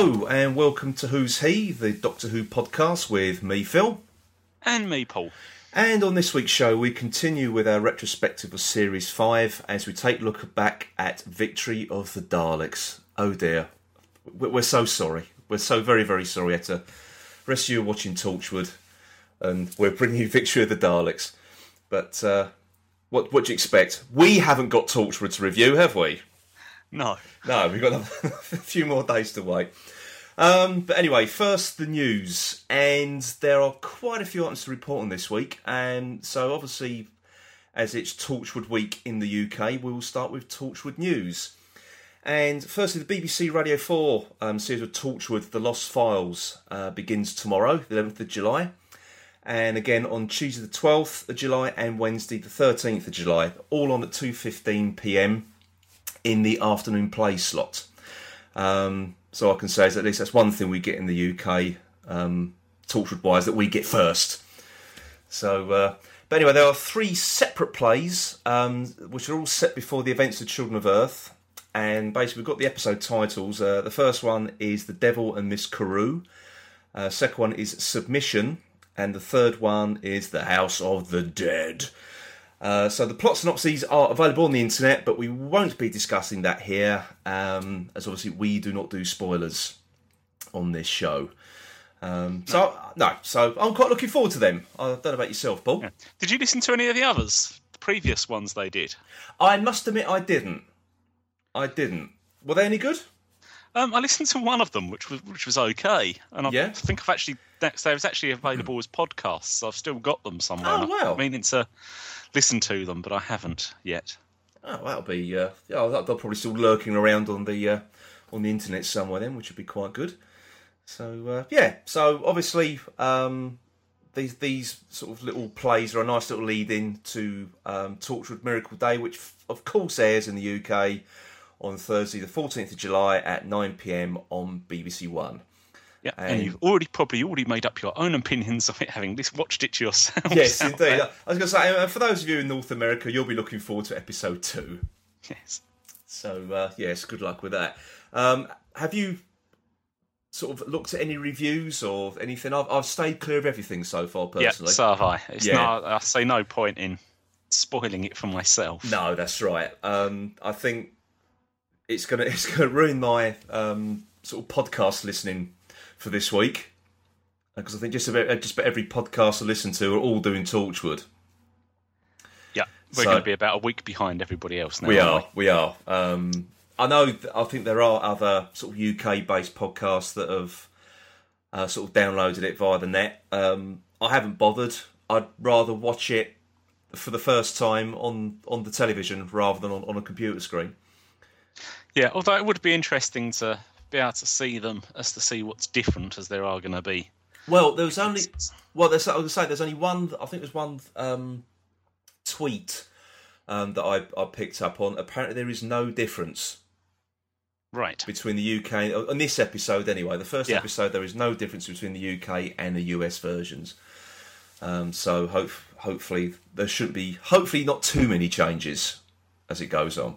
Hello, and welcome to Who's He, the Doctor Who podcast with me, Phil. And me, Paul. And on this week's show, we continue with our retrospective of Series 5 as we take a look back at Victory of the Daleks. Oh dear. We're so sorry. We're so very, very sorry. To rest of you are watching Torchwood, and we're bringing you Victory of the Daleks. But uh, what, what do you expect? We haven't got Torchwood to review, have we? No. No, we've got a few more days to wait. Um, but anyway, first the news, and there are quite a few items to report on this week. And so, obviously, as it's Torchwood week in the UK, we will start with Torchwood news. And firstly, the BBC Radio 4 um, series of Torchwood: The Lost Files uh, begins tomorrow, the 11th of July, and again on Tuesday the 12th of July and Wednesday the 13th of July, all on at 2:15 p.m. in the afternoon play slot. Um, so I can say is at least that's one thing we get in the UK, um, Torchwood wise, that we get first. So, uh, but anyway, there are three separate plays um, which are all set before the events of Children of Earth, and basically we've got the episode titles. Uh, the first one is The Devil and Miss Carew. Uh, second one is Submission, and the third one is The House of the Dead. Uh, so the plot synopses are available on the internet, but we won't be discussing that here, um, as obviously we do not do spoilers on this show. Um, so no, so I'm quite looking forward to them. I don't know about yourself, Paul. Yeah. Did you listen to any of the others? The previous ones they did? I must admit, I didn't. I didn't. Were they any good? Um, I listened to one of them, which was which was okay, and I Yeah? think I've actually they was actually available as podcasts. So I've still got them somewhere. Oh, wow. I'm meaning to listen to them, but I haven't yet. Oh, that'll be. Uh, yeah, they're probably still lurking around on the uh, on the internet somewhere then, which would be quite good. So uh, yeah, so obviously um, these these sort of little plays are a nice little lead in to um, Torchwood Miracle Day, which f- of course airs in the UK on Thursday, the fourteenth of July at nine pm on BBC One. Yeah, and, And- you've already probably already made up your own opinions of it, having watched it yourself. Yes, indeed. there. I was going to say, uh, for those of you in North America, you'll be looking forward to episode two. Yes. So uh, yes, good luck with that. Um, have you sort of looked at any reviews or anything? I've, I've stayed clear of everything so far, personally. Yeah, so have I. It's Yeah. not. I say no point in spoiling it for myself. no, that's right. Um, I think it's gonna it's gonna ruin my um, sort of podcast listening for this week because I think just about just about every podcast I listen to are all doing Torchwood. Yeah, we're So- going to be about a week behind everybody else now. We are, we are. Um, I know. th- I think there are other sort of UK-based podcasts that have uh, sort of downloaded it via the net. Um, I haven't bothered. I'd rather watch it for the first time on on the television rather than on, on a computer screen. Yeah, although it would be interesting to be able to see them as to see what's different as there are going to be. Well, there was only well, there's, I was going to say there's only one. I think there's one um, tweet um, that I, I picked up on. Apparently, there is no difference Right. between the UK on this episode anyway. The first Yeah. episode, there is no difference between the UK and the US versions. Um, so hope, hopefully there shouldn't be hopefully not too many changes as it goes on.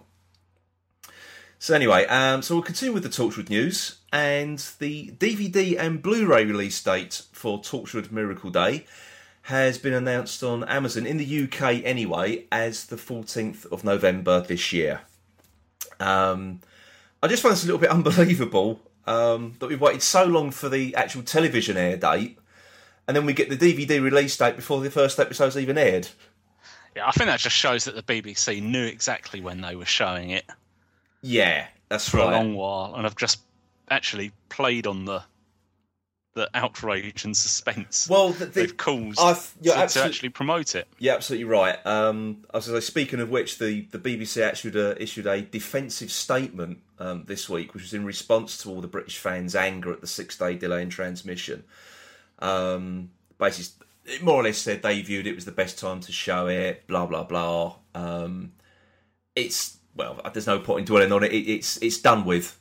So anyway, um, so we'll continue with the Torchwood news and the DVD and Blu-ray release date for Torchwood Miracle Day has been announced on Amazon in the UK anyway as the 14th of November this year. Um, I just find this a little bit unbelievable um, that we've waited so long for the actual television air date, and then we get the DVD release date before the first episode's even aired. Yeah, I think that just shows that the BBC knew exactly when they were showing it Yeah, that's for right. a long while, and I've just actually played on the the outrage and suspense Well, the, the, they've caused to, to actually promote it. You're absolutely right. Um, I was say, speaking of which, the, the BBC actually uh, issued a defensive statement um, this week, which was in response to all the British fans' anger at the six day delay in transmission. Um, basically, it more or less said they viewed it was the best time to show it. Blah blah blah. Um, it's well, there's no point in dwelling on it. it it's it's done with.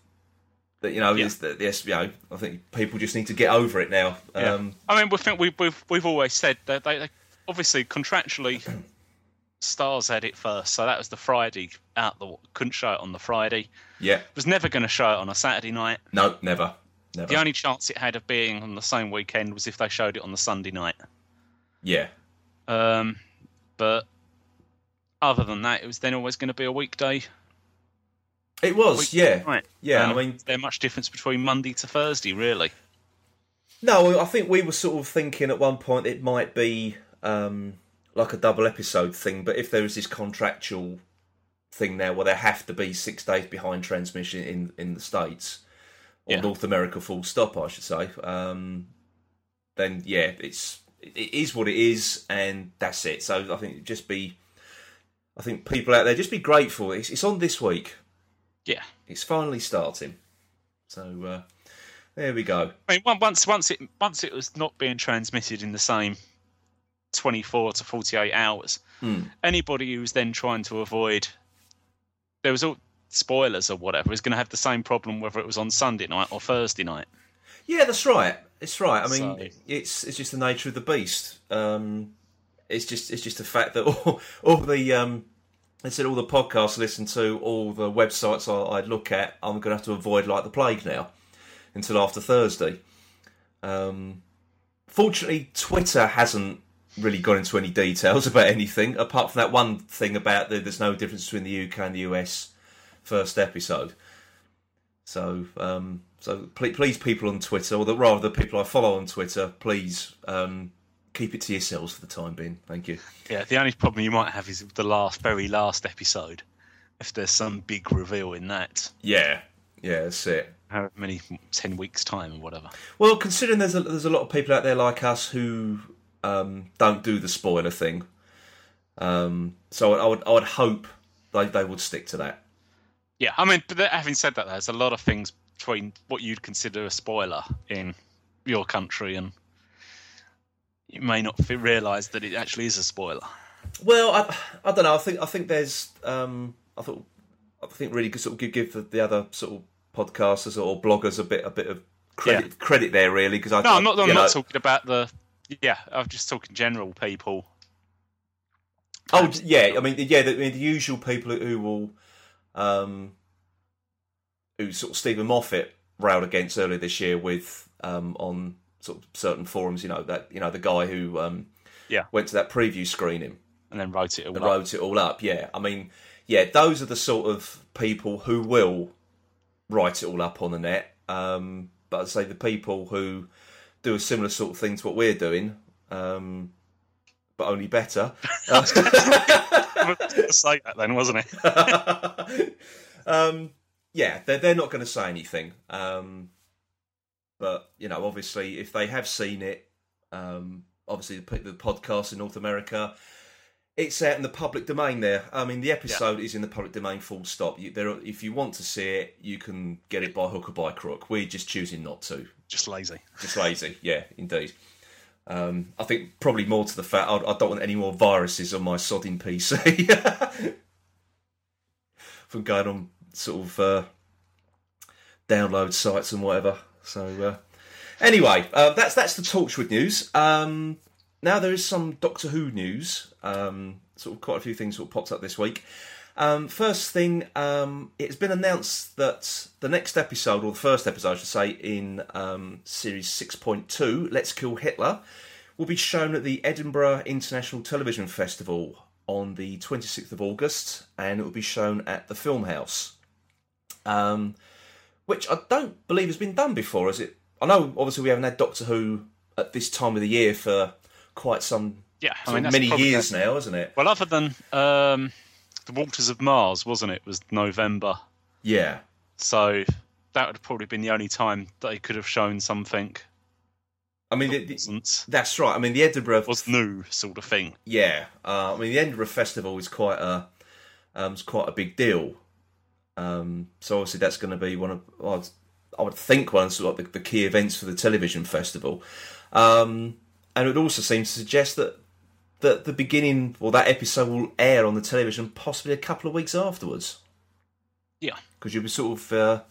That you know, Yeah. it's, yes, you know, I think people just need to get over it now. Yeah. Um, I mean, we think we, we've we've always said that they, they obviously contractually Starz had it first, so that was the Friday out. The couldn't show it on the Friday. yeah, Was never going to show it on a Saturday night. no, never. never. The only chance it had of being on the same weekend was if they showed it on the Sunday night. yeah, Um, but other than that, it was then always going to be a weekday. it was. week- yeah, yeah. Um, I mean, there much difference between Monday to Thursday, really? No, I think we were sort of thinking at one point it might be um, like a double episode thing, but if there is this contractual thing there where there have to be six days behind transmission in, in the States, or Yeah. North America full stop, I should say, um, then yeah, it's it is what it is, and that's it. So I think just be, I think people out there just be grateful. It's, it's on this week. Yeah. It's finally starting. So uh, there we go. I mean, once once it once it was not being transmitted in the same twenty four to forty eight hours, Hmm. anybody who's then trying to avoid there was all spoilers or whatever is going to have the same problem whether it was on Sunday night or Thursday night. Yeah, that's right. It's right. I mean, So- it's it's just the nature of the beast. Um, it's just it's just the fact that all, all the um, I said all the podcasts I listen to, all the websites I, I'd look at, I'm going to have to avoid like the plague now until after Thursday. Um, fortunately, Twitter hasn't really gone into any details about anything apart from that one thing about the, there's no difference between the UK and the US first episode. So, um, so please, please, people on Twitter, or the, rather the people I follow on Twitter, please um, keep it to yourselves for the time being. Thank you. Yeah, the only problem you might have is the last, very last episode. If there's some big reveal in that, Yeah, yeah, that's it. how many ten weeks time or whatever. Well, considering there's a, there's a lot of people out there like us who um, don't do the spoiler thing, um, so I would I would hope they they would stick to that. Yeah, I mean, but having said that, there's a lot of things between what you'd consider a spoiler in your country, and you may not realise that it actually is a spoiler. Well, I, I don't know. I think I think there's um, I thought I think really could sort of give, give the, the other sort of podcasters or bloggers a bit a bit of credit Yeah. credit there really because I No, I'm not. I'm you not talking about the. Yeah, I'm just talking general people. Oh yeah, I mean yeah, the, the usual people who will, um, who sort of Steven Moffat railed against earlier this year with um, on sort of certain forums. You know that you know the guy who um, Yeah. went to that preview screening And then wrote it all up. wrote it all up. Yeah, I mean yeah, those are the sort of people who will write it all up on the net. Um, but I'd say the people who do a similar sort of thing to what we're doing. Um, but only better. Uh, say that then, wasn't it? um, yeah, they're they're not going to say anything. Um, but you know, obviously, if they have seen it, um, obviously the, the podcast in North America, it's out in the public domain. There, I mean, the episode is in the public domain. Full stop. You, there, are- if you want to see it, you can get it by hook or by crook. We're just choosing not to. Just lazy. Just lazy. yeah, indeed. Um, I think probably more to the fact I, I don't want any more viruses on my sodding PC from going on sort of uh, download sites and whatever. So uh, anyway, uh, that's that's the Torchwood news. Um, now there is some Doctor Who news. Um, sort of quite a few things sort of popped up this week. Um, first thing, um, it's been announced that the next episode, or the first episode, I should say, in um, series 6.2, Let's Kill Hitler, will be shown at the Edinburgh International Television Festival on the 26th of August, and it will be shown at the Filmhouse. Um, which I don't believe has been done before, is it? I know, obviously, we haven't had Doctor Who at this time of the year for quite some Yeah, I mean many years now, isn't it? Well, other than um, the Waters of Mars, wasn't it? Was November, Yeah. so that would have probably been the only time they could have shown something I mean, the, that the- wasn't that's right. I mean, the Edinburgh was new, sort of thing. Yeah, uh, I mean the Edinburgh Festival is quite a um, is quite a big deal. Um, so obviously that's going to be one of well, I'd- think one of sort of the, the key events for the television festival. Um, and it also seems to suggest that that the beginning or that episode will air on the television possibly a couple of weeks afterwards. Yeah. because you'll be sort of uh,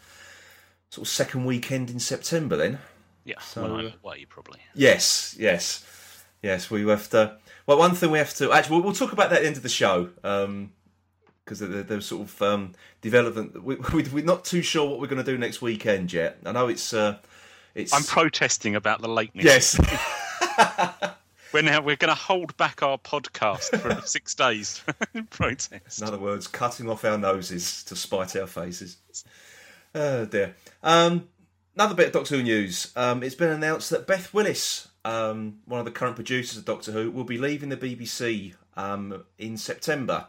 sort of second weekend in September then. Yeah, So, when I'm away, probably. Yes, yes, yes. We have to. Well, one thing we have to actually we'll, we'll talk about that at the end of the show because they're sort of um, development. We, we, we're not too sure what we're going to do next weekend yet. I know it's uh, It's I'm protesting about the lateness. yes. We're now we're going to hold back our podcast for six days. in protest. In other words, cutting off our noses to spite our faces. Oh dear. Um, another bit of Doctor Who news. Um, it's been announced that Beth Willis, um, one of the current producers of Doctor Who, will be leaving the BBC um, in September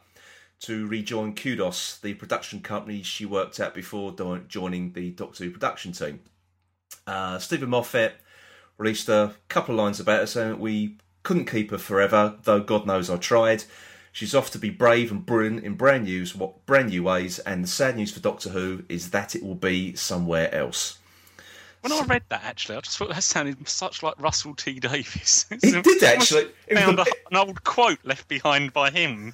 to rejoin Kudos, the production company she worked at before joining the Doctor Who production team. Uh, Steven Moffat released a couple of lines about her saying that we couldn't keep her forever, though God knows I tried. She's off to be brave and brilliant in brand new, what brand new ways, and the sad news for Doctor Who is that it will be somewhere else. When I read that, actually, I just thought that sounded such like Russell T Davies. It did actually. It found a, an old quote left behind by him.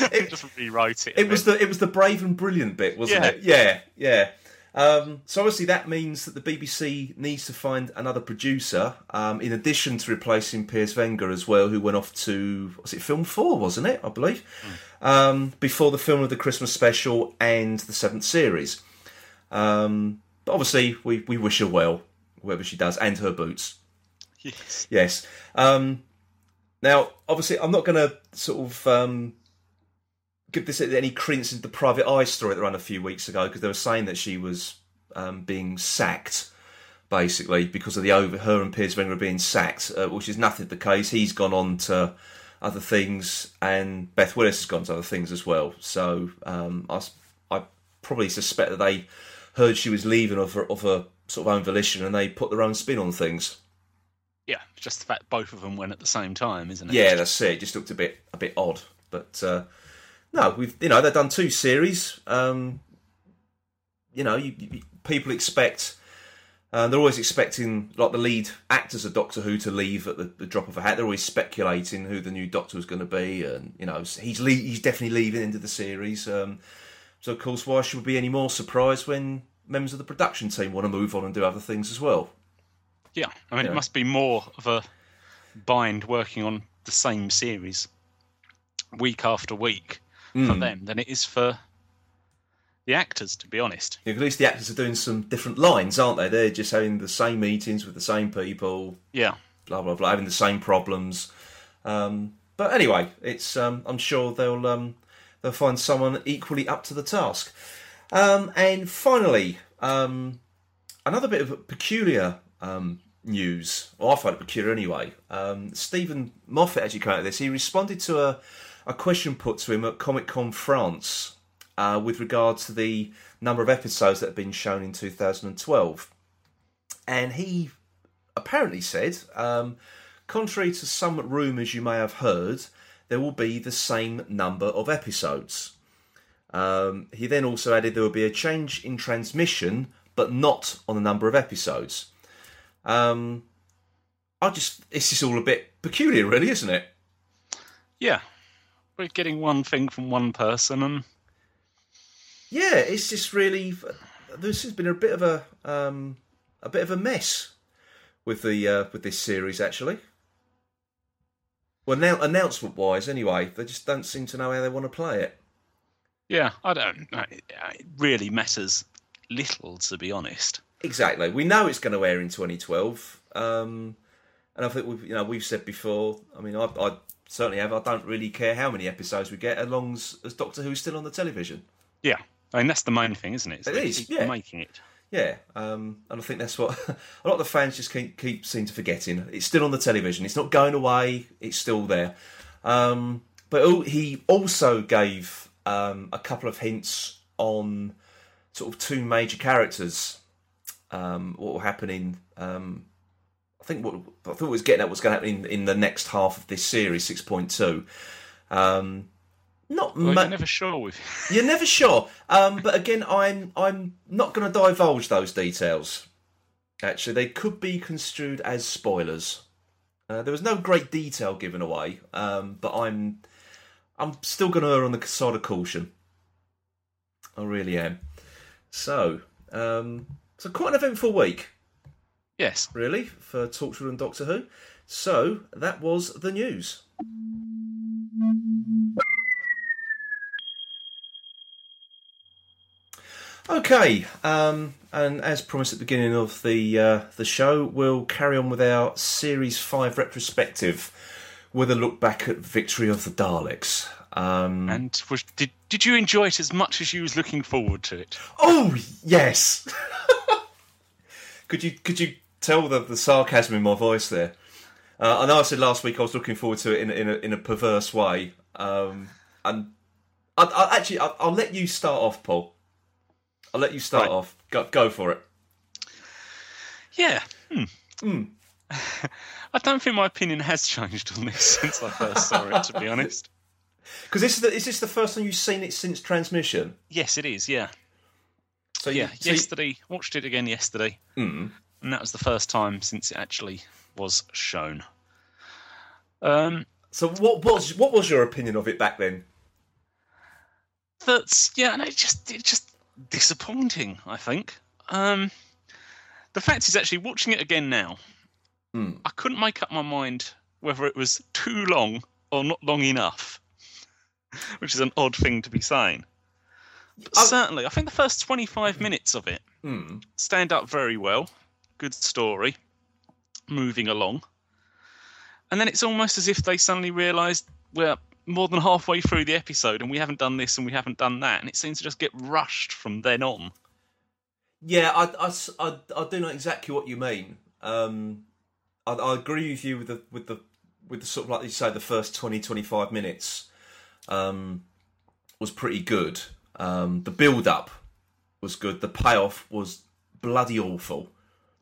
It- just rewrote it. it was bit. the it was the brave and brilliant bit, wasn't Yeah. it? Yeah, yeah. Um, so obviously that means that the BBC needs to find another producer, um, in addition to replacing Piers Wenger as well, who went off to was it Film Four, wasn't it? I believe um, before the film of the Christmas special and the seventh series. Um, but obviously we we wish her well, whatever she does, and her boots. Yes. Yes. Um, now, obviously, I'm not going to sort of um, give this any credence into the Private Eye story that ran a few weeks ago because they were saying that she was um, being sacked, basically, because of the over her and Piers Wenger being sacked, uh, which is nothing the case. He's gone on to other things, and Beth Willis has gone to other things as well. So um, I, I probably suspect that they heard she was leaving of her, of her sort of own volition, and they put their own spin on things. Yeah, just the fact both of them went at the same time, isn't it? Yeah, that's it. It just looked a bit a bit odd, but uh, no, we've you know they've done two series. Um, you know, you, you, people expect. Uh, they're always expecting, like the lead actors of Doctor Who, to leave at the, the drop of a hat. They're always speculating who the new Doctor was going to be, and you know he's le- he's definitely leaving into the series. Um, so of course, why should we be any more surprised when members of the production team want to move on and do other things as well? Yeah, I mean, Yeah. it must be more of a bind working on the same series week after week for Mm. them than it is for the actors, to be honest. Yeah, at least the actors are doing some different lines, aren't they? They're just having the same meetings with the same people, Yeah, blah blah blah, having the same problems. Um, but anyway, it's um, I'm sure they'll um, they'll find someone equally up to the task. Um, and finally, um, another bit of peculiar um, news. Well, I find it peculiar anyway. Um, Steven Moffat actually came out of this. He responded to a, a question put to him at Comic Con France uh, with regard to the number of episodes that have been shown in 2012. And he apparently said, um, contrary to some rumours you may have heard, there will be the same number of episodes. Um, he then also added there will be a change in transmission, but not on the number of episodes. Um, I just, it's just all a bit peculiar, really, isn't it? yeah. We're getting one thing from one person, and Yeah, it's just really. This has been a bit of a um, a bit of a mess with the uh, with this series, actually. Well, now announcement wise, anyway, they just don't seem to know how they want to play it. yeah, I don't. it really matters little, to be honest. Exactly. We know it's going to air in 2012, um, and I think we've you know we've said before. I mean, I, I certainly have. I don't really care how many episodes we get, as long as, as Doctor Who's still on the television. Yeah, I mean that's the main thing, isn't it? It they is, yeah. making it. Yeah, um, and I think that's what a lot of the fans just keep, keep seem to forgetting. It's still on the television. It's not going away. It's still there. Um, but he also gave um, a couple of hints on sort of two major characters. Um, what will happen in? I think what I thought it was getting at what's going to happen in, in the next half of this series, six point two. Um, not Well, ma- you're never sure with. you're never sure. Um, but again, I'm I'm not going to divulge those details. Actually, they could be construed as spoilers. Uh, there was no great detail given away, um, but I'm I'm still going to err on the side of caution. I really am. So, um, so quite an eventful week, Yes. really, for Torchwood and Doctor Who. So that was the news. Okay, um, and as promised at the beginning of the uh, the show, we'll carry on with our Series Five retrospective with a look back at Victory of the Daleks. Um, And was, did did you enjoy it as much as you was looking forward to it? oh yes, could you could you tell the, the sarcasm in my voice there? Uh, I know I said last week I was looking forward to it in, a- in, a, in a perverse way, um, and I, I, actually I, I'll let you start off, Paul. I'll let you start Right. off. Go, go for it. Yeah. Hmm. Hmm. I don't think my opinion has changed on this since I first saw it. To be honest. Because this is the, is this the first time you've seen it since transmission? Yes, it is. Yeah. So you- Yeah. so you- yesterday, watched it again yesterday, Mm. And that was the first time since it actually was shown. Um, So what was what was your opinion of it back then? that's yeah, and it just it's just disappointing. I think. Um, the fact is, actually, watching it again now, Mm. I couldn't make up my mind whether it was too long or not long enough, which is an odd thing to be saying. But I- certainly, I think the first twenty-five minutes of it Mm. stand up very well. Good story, moving along. And then it's almost as if they suddenly realised we're more than halfway through the episode and we haven't done this and we haven't done that. And it seems to just get rushed from then on. Yeah, I do know exactly what you mean. Um, I, I agree with you with the with the with the sort of like you say the first 20, 25 minutes um, was pretty good. Um, the build up was good. The payoff was bloody awful.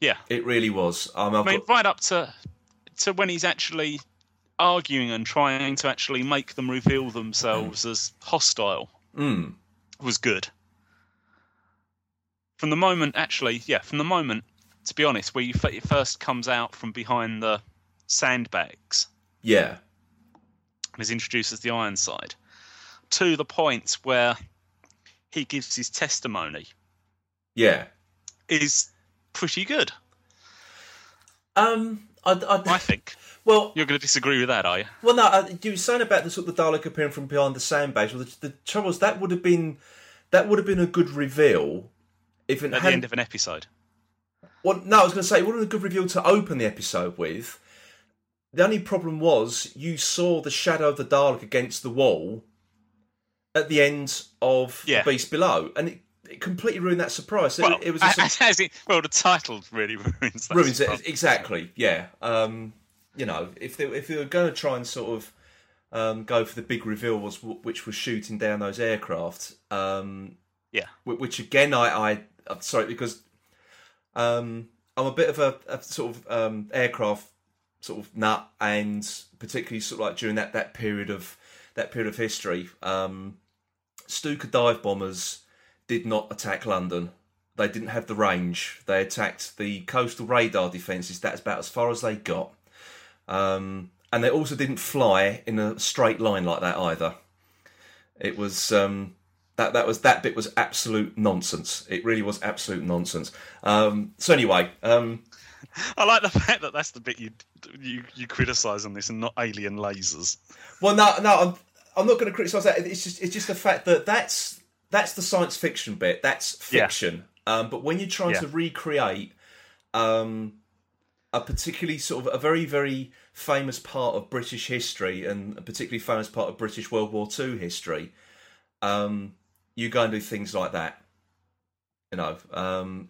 Yeah. It really was. Um, I mean, got- right up to to when he's actually arguing and trying to actually make them reveal themselves as hostile Mm. was good. From the moment, actually, yeah, from the moment, to be honest, where you f- it first comes out from behind the sandbags yeah. and is introduced as the Ironside, to the points where he gives his testimony, Yeah. is pretty good. Um, I, I, I think well, you're going to disagree with that, are you? Well, no, uh, you were saying about the sort of the Dalek appearing from behind the sandbags. Well, the, the trouble is that would have been that would have been a good reveal if At the end of an episode. well, no, I was going to say it would have been a good reveal to open the episode with. The only problem was you saw the shadow of the Dalek against the wall at the end of Yeah. the Beast Below, and it, it completely ruined that surprise. It- Well, it, was a, it, well, the title really ruins that. ruins it exactly. Yeah. Um, you know, if they if they were going to try and sort of um, go for the big reveal, was which was shooting down those aircraft. Um, Yeah. whi- Which again, I, I I'm sorry because um, I'm a bit of a, a sort of um, aircraft sort of nut, and particularly sort of like during that, that period of that period of history, um, Stuka dive bombers did not attack London. They didn't have the range. They attacked the coastal radar defences. That's about as far as they got. Um, and they also didn't fly in a straight line like that either. It was um, that that was that bit was absolute nonsense. It really was absolute nonsense. Um, so anyway, um, I like the fact that that's the bit you you, you criticise on this, and not alien lasers. well, no, no, I'm I'm not going to criticise that. It's just it's just the fact that that's that's the science fiction bit. That's Yeah. fiction. Um, but when you're trying Yeah. to recreate um, a particularly sort of a very very famous part of British history and a particularly famous part of British World War Two history, um, you go and do things like that. You know, um,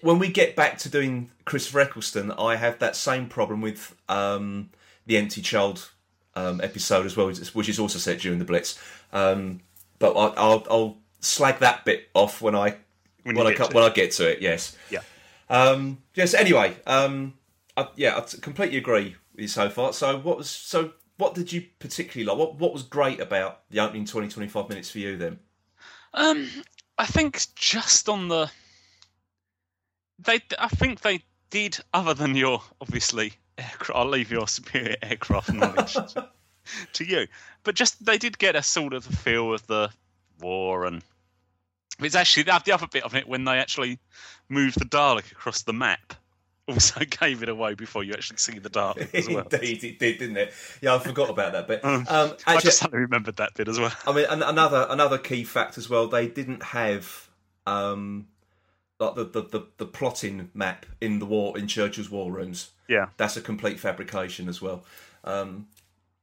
when we get back to doing Christopher Eccleston, I have that same problem with um, the Empty Child um, episode as well, which is also set during the Blitz. But I, I'll, I'll slag that bit off when I When when, I get to when I get to it. Yes. Yeah. Um, yes. Anyway, um, I, yeah, I t- completely agree with you so far. So, what was so? What did you particularly like? What What was great about the opening 20, 25 minutes for you then? Um, I think just on the they, I think they did. Other than your obviously, aircraft, I'll leave your superior aircraft knowledge to, you. But just they did get a sort of feel of the war, and it's actually the the other bit of it when they actually moved the Dalek across the map. Also gave it away before you actually see the Dalek as well. Indeed, it did, didn't it? Yeah, I forgot about that bit. Um, I actually, just suddenly remembered that bit as well. I mean, another another key fact as well. They didn't have um, like the, the, the, the plotting map in the war in Churchill's war rooms. Yeah. That's a complete fabrication as well. Um,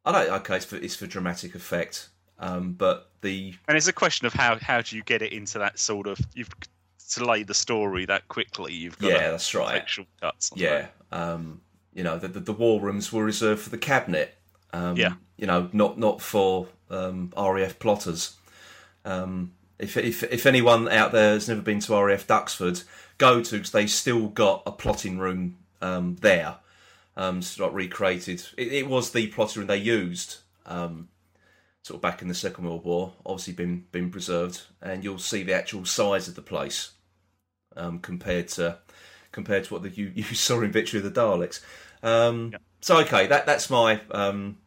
I don't. Okay, it's for, it's for dramatic effect. Um, but the And it's a question of how how do you get it into that sort of you've to lay the story that quickly. You've got yeah, that's right. Actual cuts. on Yeah, um, you know, the, the, the war rooms were reserved for the cabinet. Um, Yeah. you know, not not for um, RAF plotters. Um, if, if if anyone out there has never been to RAF Duxford, go to because they still got a plotting room um, there. Um, sort of recreated. It, it was the plotting room they used. Um, sort of back in the Second World War, obviously been been preserved, and you'll see the actual size of the place um, compared to compared to what the, you, you saw in Victory of the Daleks. Um, So okay, that that's my um,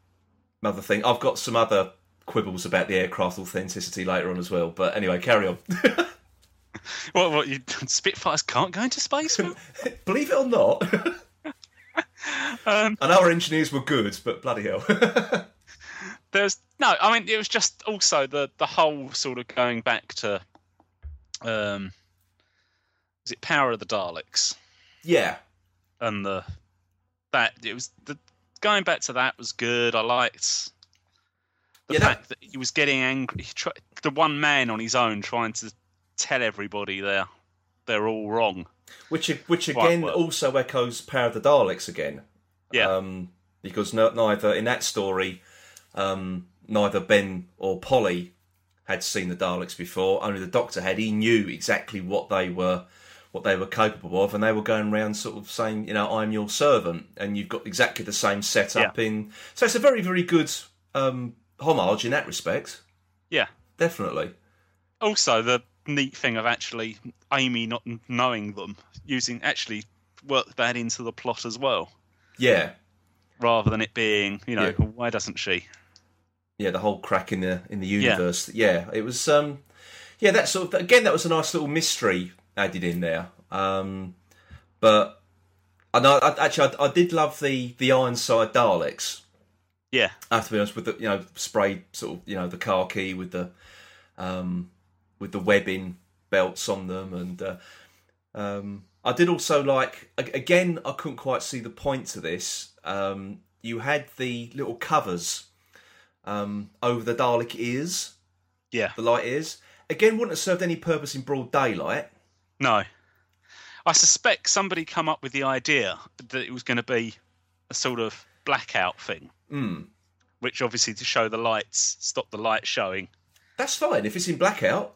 other thing. I've got some other quibbles about the aircraft authenticity later on as well. But anyway, carry on. What? What? You, Spitfires can't go into space. Believe it or not, um, know our engineers were good, but bloody hell. there's no. I mean, it was just also the the whole sort of going back to. Um, is it Power of the Daleks? yeah, and the that it was the going back to that was good. I liked the Yeah, fact that he was getting angry. He try, the one man on his own trying to tell everybody they're they're all wrong. which which again well. also echoes Power of the Daleks again. Yeah, um, because no, neither in that story, um, neither Ben or Polly had seen the Daleks before. Only the Doctor had. He knew exactly what they were, what they were capable of, and they were going around sort of saying, you know, I'm your servant, and you've got exactly the same setup in. So it's a very, very good um, homage in that respect. yeah. Definitely. Also, the neat thing of actually Amy not knowing them, using actually worked that into the plot as well, Yeah. rather than it being, you know, Yeah. why doesn't she? yeah, the whole crack in the in the universe. Yeah, it was. Um, yeah, that sort of again, that was a nice little mystery added in there. Um, but I know I, actually I, I did love the the Ironside Daleks. Yeah, I have to be honest with the you know sprayed sort of you know the car key with the um, with the webbing belts on them and. Uh, um, I did also like again. I couldn't quite see the point to this. Um, you had the little covers um, over the Dalek ears, yeah. the light ears. Again, wouldn't have served any purpose in broad daylight. No. I suspect somebody come up with the idea that it was going to be a sort of blackout thing, Mm. which obviously to show the lights, stop the light showing. That's fine if it's in blackout.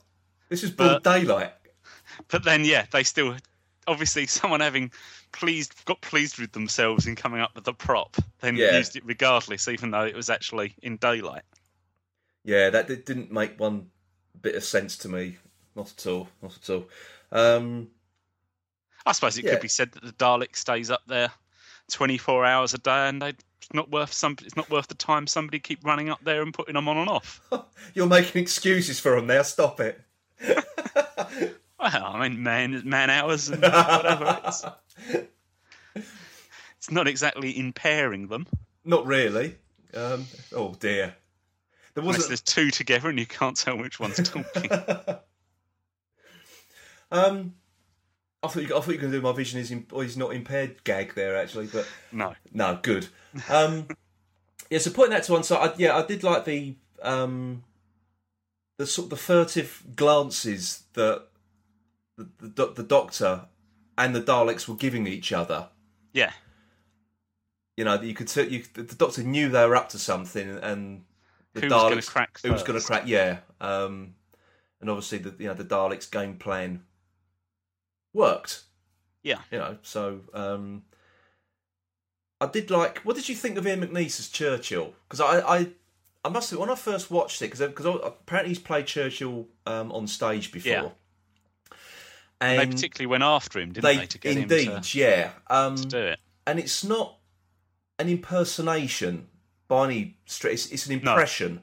This is broad daylight. But then, yeah, they still obviously someone having pleased got pleased with themselves in coming up with the prop, then Yeah. used it regardless, even though it was actually in daylight. Yeah, that did- didn't make one bit of sense to me. Not at all. Not at all. Um, I suppose it Yeah. could be said that the Dalek stays up there twenty four hours a day, and they. It's not worth some. It's not worth the time somebody keep running up there and putting them on and off. you're making excuses for them now. Stop it. Well, I mean, man, man hours and whatever. It's, it's not exactly impairing them Not really. Um, oh dear. There unless there's two together and you can't tell which one's talking. Um, I thought you, I thought you were going to do my vision is in, is not impaired gag there actually, but no, no, good. Um, yeah, so putting that to one side, I, yeah, I did like the um, the sort of the furtive glances that the, the the Doctor and the Daleks were giving each other. yeah, You know, you could you the Doctor knew they were up to something, and the Who was Daleks gonna crack who was going to crack, yeah. Um, and obviously, the you know the Daleks' game plan worked. Yeah. you know. So um, I did like. What did you think of Ian McNeice as Churchill? Because I, I, I must have when I first watched it because because apparently he's played Churchill um, on stage before. Yeah. And they particularly went after him, didn't they, to get indeed, him to, yeah. Um, to do it. and it's not an impersonation by any stretch. It's, it's an impression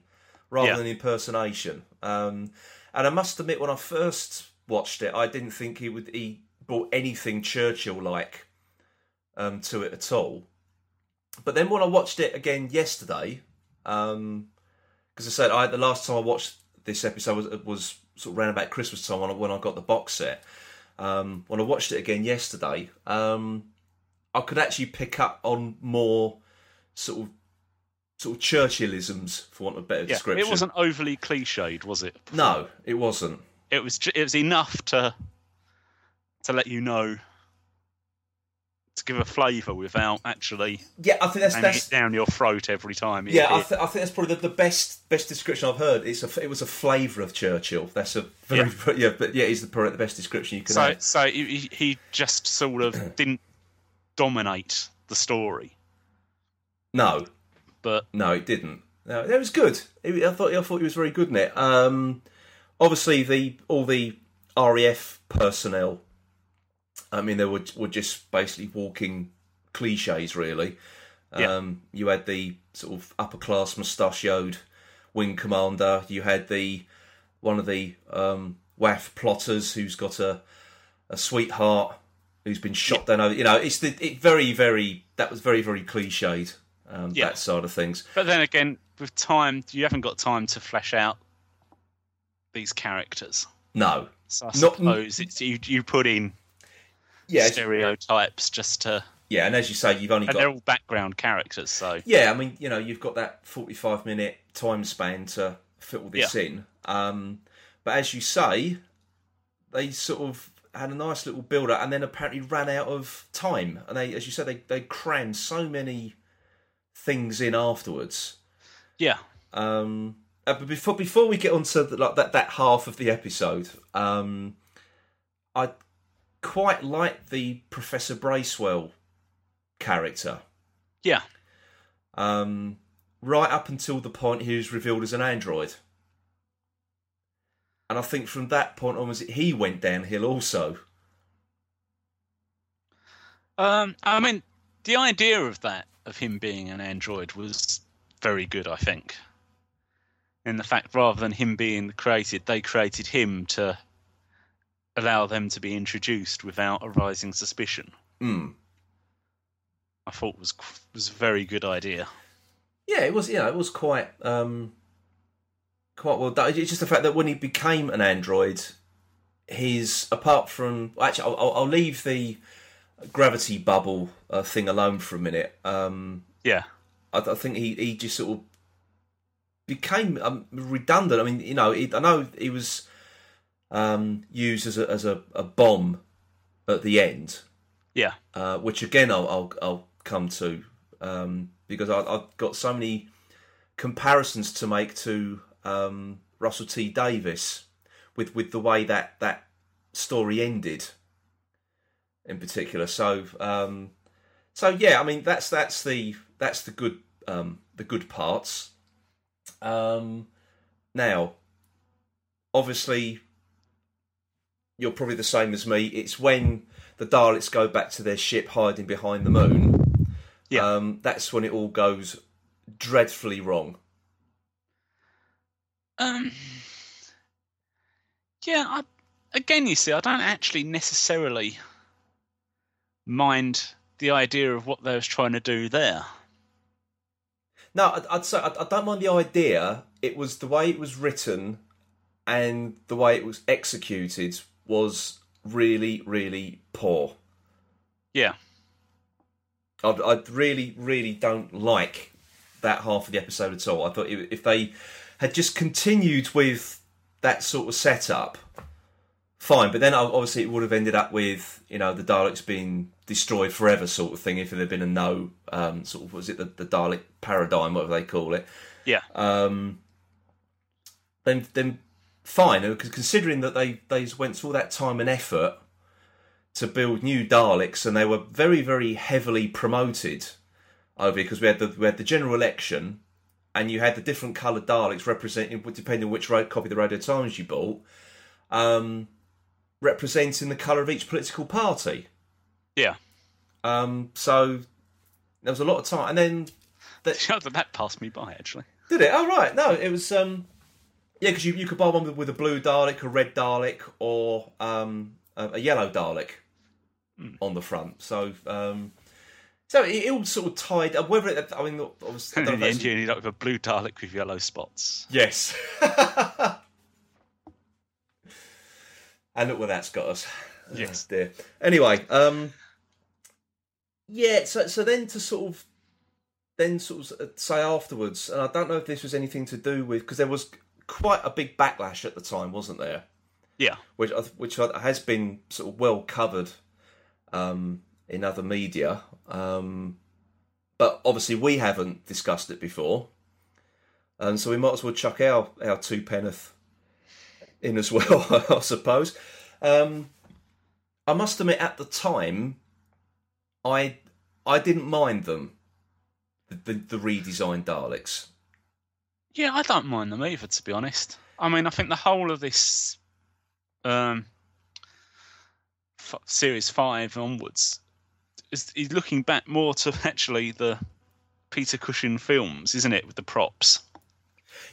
rather Yeah. than impersonation. Um, and I must admit, when I first watched it, I didn't think he would he brought anything Churchill-like um, to it at all. But then when I watched it again yesterday, because I said I the last time I watched this episode was, was sort of around about Christmas time when I, when I got the box set. Um, when I watched it again yesterday, um, I could actually pick up on more sort of sort of Churchillisms, for want of a better Yeah, description. it wasn't overly cliched, was it? No, it wasn't. It was. It was enough to to let you know to give a flavour without actually Yeah, I think that's that's it down your throat every time. Yeah. I, th- I think that's probably the, the best best description I've heard. It's a it was a flavour of Churchill. That's a very yeah, but yeah, it's the probably the best description you can so have. so he, he- he just sort of didn't dominate the story, No, but No, it didn't. No, it was good. I thought I thought he was very good in it. Um, obviously, the all the RAF personnel. I mean, they were were just basically walking cliches, really. Yeah. Um, you had the sort of upper class mustachioed wing commander. You had the one of the um, WAAF plotters who's got a a sweetheart who's been shot down over. You know, it's the it very very that was very very cliched. Um, Yeah. That side of things. but then again, with time, you haven't got time to flesh out these characters. No. So I Not- suppose it's you. You put in Yeah, stereotypes just to, yeah, and as you say, you've only and got they're all background characters. So yeah. I mean, you know, you've got that forty-five minute time span to fit all this in. Um, but as you say, they sort of had a nice little build up, and then apparently ran out of time. And they, as you said, they they crammed so many things in afterwards. yeah, Um, uh, but before before we get on to the, like that that half of the episode, um, I quite like the Professor Bracewell character. yeah, Um, right up until the point he was revealed as an android, and I think from that point onwards he went downhill also. Um, I mean, the idea of that, of him being an android, was very good, I think. In the fact, rather than him being created, they created him to allow them to be introduced without arising suspicion. Hmm. I thought was was a very good idea. Yeah, it was. Yeah, it was quite um, quite well done. It's just the fact that when he became an android, his apart from actually, I'll, I'll, I'll leave the gravity bubble uh, thing alone for a minute. Um, Yeah, I, I think he, he just sort of became um, redundant. I mean, you know, he, I know he was um, used as a as a, a bomb at the end, yeah, uh, which again I'll I'll, I'll come to um, because I, I've got so many comparisons to make to um, Russell T Davies with with the way that that story ended in particular. So um, so yeah, I mean that's that's the that's the good um, the good parts. Um, now, obviously, you're probably the same as me. It's when the Daleks go back to their ship hiding behind the moon. Yeah. Um, that's when it all goes dreadfully wrong. Um, yeah. I, again, you see, I don't actually necessarily mind the idea of what they was trying to do there. No, I'd, I'd say I, I don't mind the idea. It was the way it was written and the way it was executed was really, really poor. Yeah, I, I really, really don't like that half of the episode at all. I thought if they had just continued with that sort of setup, fine. But then obviously it would have ended up with you know the Daleks being destroyed forever, sort of thing. If there had been a no um, sort of was it the, the Dalek paradigm, whatever they call it. yeah, Um, then then fine. Because considering that they they went through all that time and effort to build new Daleks, and they were very very heavily promoted over because we had the we had the general election, and you had the different coloured Daleks representing depending on which copy of the Radio Times you bought, um, representing the colour of each political party. yeah. Um, so there was a lot of time, and then the, that passed me by actually. Did it? Oh right, no, it was um, yeah, because you, you could buy one with, with a blue Dalek, a red Dalek, or um, a, a yellow Dalek on the front. So um, so it, it all sort of tied. up. Whether it, I mean, obviously, I don't in the end, you ended up with a blue Dalek with yellow spots. yes. And look where that's got us. Yes. Oh, dear. Anyway, um, yeah. So so then to sort of then sort of say afterwards, and I don't know if this was anything to do with because there was quite a big backlash at the time, wasn't there? Yeah. Which which has been sort of well covered um, in other media, um, but obviously we haven't discussed it before, and so we might as well chuck our our two penneth in as well, I suppose. Um, I must admit, at the time, I I didn't mind them, the, the, the redesigned Daleks. Yeah, I don't mind them either, to be honest. I mean, I think the whole of this um, f- series five onwards is, is looking back more to actually the Peter Cushing films, isn't it, with the props,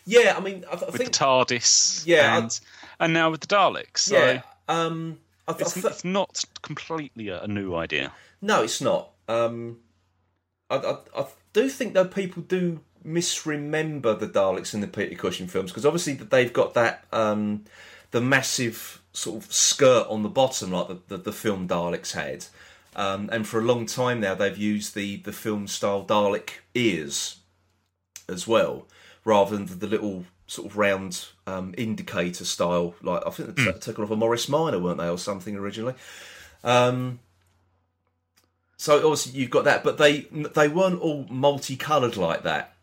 Yeah, I mean, I, I with think the TARDIS, Yeah, I- and and now with the Daleks. So yeah. Um, I, I it's, th- it's not completely a, new idea. No, it's not. Um, I, I, I do think though people do misremember the Daleks in the Peter Cushing films because obviously that they've got that um, the massive sort of skirt on the bottom like the, the, the film Daleks had, um, and for a long time now they've used the the film style Dalek ears as well, rather than the, the little sort of round um, indicator style. Like I think they're taken off a Morris Minor, weren't they, or something originally? Um, so obviously you've got that, but they they weren't all multicoloured like that.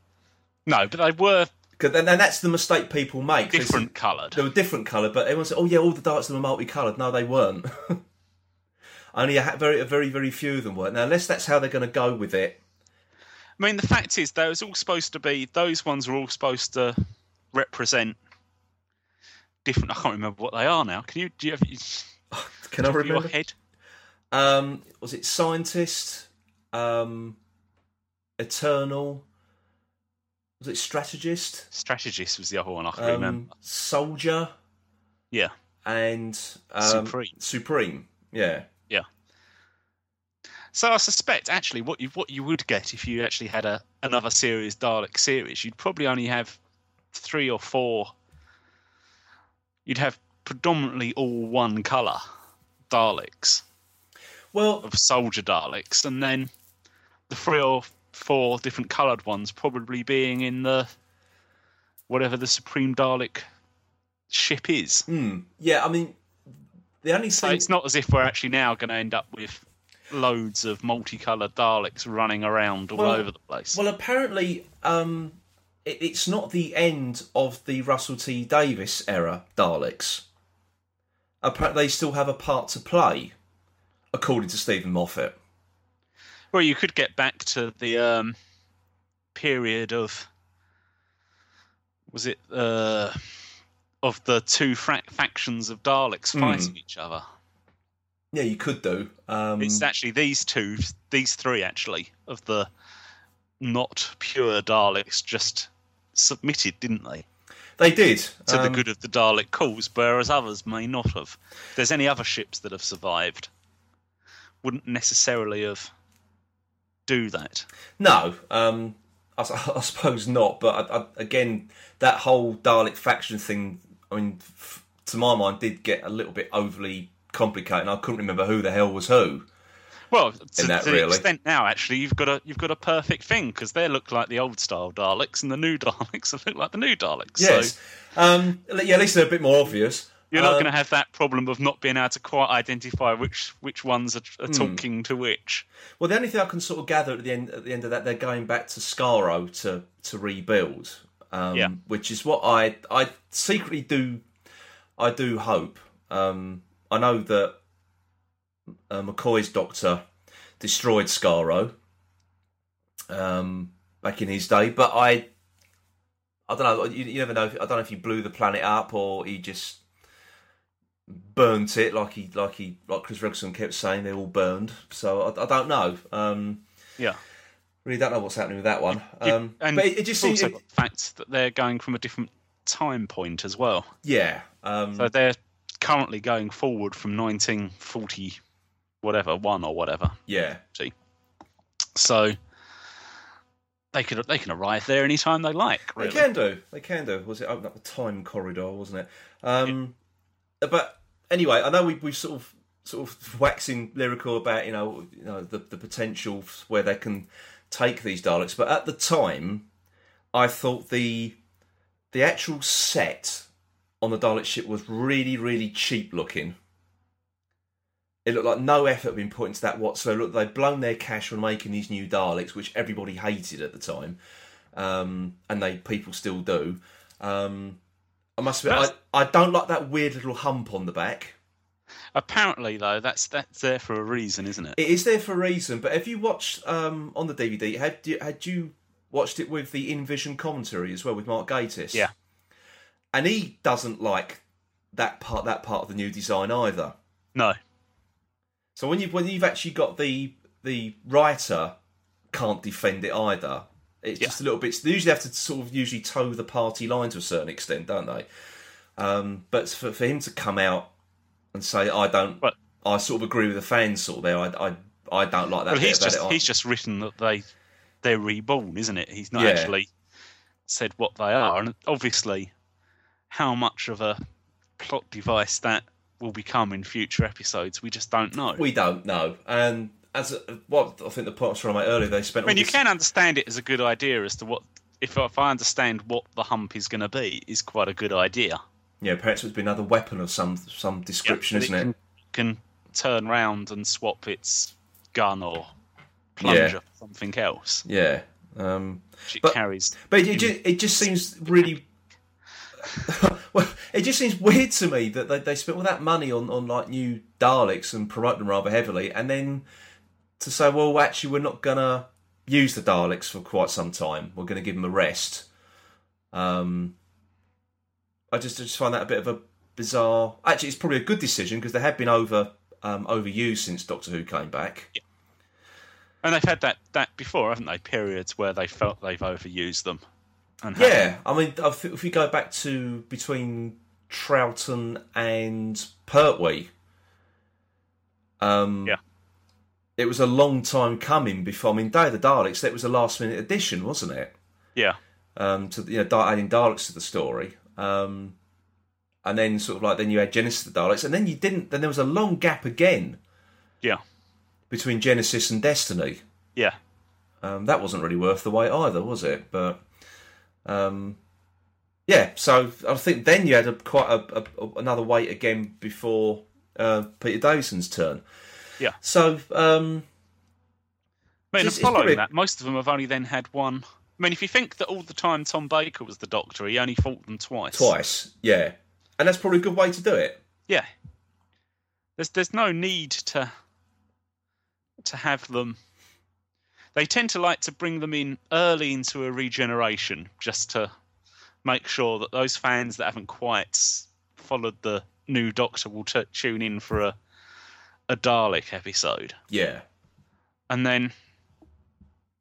No, but they were 'Cause then, then that's the mistake people make. Different coloured. They were different coloured, but everyone said, "Oh yeah, all the darts were multicoloured." No, they weren't. Only a very, a very, very few of them were. Now, unless that's how they're going to go with it, I mean, the fact is, was all supposed to be those ones were all supposed to represent different. I can't remember what they are now. Can you? Do you have can I your remember? head? Um, was it scientist? Um, eternal? Was it strategist? Strategist was the other one I can Um, remember. soldier Yeah, and um, Supreme. Supreme. Yeah. yeah. So I suspect actually what you what you would get if you actually had a another series Dalek series, you'd probably only have three or four. You'd have predominantly all one color Daleks. Well, of soldier Daleks, and then the three or four different coloured ones probably being in the whatever the Supreme Dalek ship is. hmm, yeah. I mean, the only So thing. it's not as if we're actually now going to end up with loads of multicoloured Daleks running around all Well- over the place. Well, apparently, um, it, it's not the end of the Russell T Davies era Daleks. Apparently, they still have a part to play, according to Steven Moffat. Well, you could get back to the um, period of was it uh, of the two fra- factions of Daleks Hmm. fighting each other. Yeah, you could do. Um, It's actually these two, these three actually of the not pure Daleks just submitted, didn't they, they did to the um, good of the Dalek cause, whereas others may not have. If there's any other ships that have survived, wouldn't necessarily have do that. No, um, I, I suppose not. But I, I, again, that whole Dalek faction thing, I mean, f- to my mind, did get a little bit overly complicated. I couldn't remember who the hell was who. Well, to, that, to really. the extent now, actually, you've got a you've got a perfect thing because they look like the old style Daleks, and the new Daleks look like the new Daleks. Yes. So Um, yeah, at least they're a bit more obvious. You're not Um, going to have that problem of not being able to quite identify which which ones are, Hmm. are talking to which. Well, the only thing I can sort of gather at the end at the end of that, they're going back to Skaro to to rebuild, um, Yeah. which is what I I secretly do. I do hope. Um, I know that uh, McCoy's Doctor destroyed Skaro um, back in his day, but I I don't know. You, you never know. I don't know if he blew the planet up or he just burnt it like he like he like Chris Ferguson kept saying they all burned. So I, I don't know. Um, Yeah. really don't know what's happening with that one. You- Um, and but it, it just seems, also got fact that they're going from a different time point as well. yeah. Um, So they're currently going forward from 1940, whatever one or whatever. yeah. See. So they could they can arrive there anytime they like. Really. They can do. They can do. Was it open up the time corridor, wasn't it? Um, But anyway, I know we, we've sort of sort of waxing lyrical about you know you know the the potential where they can take these Daleks, but at the time, I thought the the actual set on the Dalek ship was really really cheap looking. It looked like no effort had been put into that whatsoever. Look, they'd blown their cash on making these new Daleks, which everybody hated at the time, um, and they people still do. Um, I must admit, That's- I, I don't like that weird little hump on the back. Apparently, though, that's that's there for a reason, isn't it? It is there for a reason, but have you watched um, on the DVD? Had you, had you watched it with the In Vision commentary as well with Mark Gatiss? Yeah. and he doesn't like that part that part of the new design either. No. So when you when you've actually got the the writer can't defend it either. It's Yeah. just a little bit. They usually have to sort of usually toe the party line to a certain extent, don't they? Um, but for, for him to come out and say, "I don't," But- I sort of agree with the fans sort of there. I I, I don't like that. Well, he's just it. he's just written that they they're reborn, isn't it? He's not Yeah. actually said what they are, and obviously, how much of a plot device that will become in future episodes, we just don't know. We don't know. And as a, what I think the point was from earlier, they spent. I mean, you this- can understand it as a good idea as to what if if I understand what the hump is going to be, is quite a good idea. Yeah, perhaps it's been another weapon of some some description, Yeah, isn't it? Can, can turn round and swap its gun or plunger Yeah. for something else. Yeah. Um, Which it But- carries. but it, just, it just seems really. well, it just seems weird to me that they, they spent all that money on, on like new Daleks and promote them rather heavily, and then to say, well, actually, we're not gonna use the Daleks for quite some time. We're gonna give them a rest. Um, I just I just find that a bit of a bizarre. Actually, it's probably a good decision because they have been over um, overused since Doctor Who came back. And they've had that, that before, haven't they? Periods where they felt they've overused them. And. Yeah, I mean, if we go back to between Troughton and Pertwee, um, Yeah. It was a long time coming before. I mean, Day of the Daleks, that was a last minute addition, wasn't it? Yeah. Um, to you know, adding Daleks to the story, um, and then sort of like then you had Genesis of the Daleks, and then you didn't. Then there was a long gap again Yeah. between Genesis and Destiny. Yeah. Um, that wasn't really worth the wait either, was it? But um, yeah, so I think then you had a, quite a, a, another wait again before uh, Peter Davison's turn. Yeah. So um, I mean, It's- following probably- that, most of them have only then had one. I mean, if you think that all the time Tom Baker was the Doctor, he only fought them twice. twice, yeah, and that's probably a good way to do it. Yeah. There's there's no need to to have them. They tend to like to bring them in early into a regeneration, just to make sure that those fans that haven't quite followed the new Doctor will t- tune in for a a Dalek episode, Yeah, and then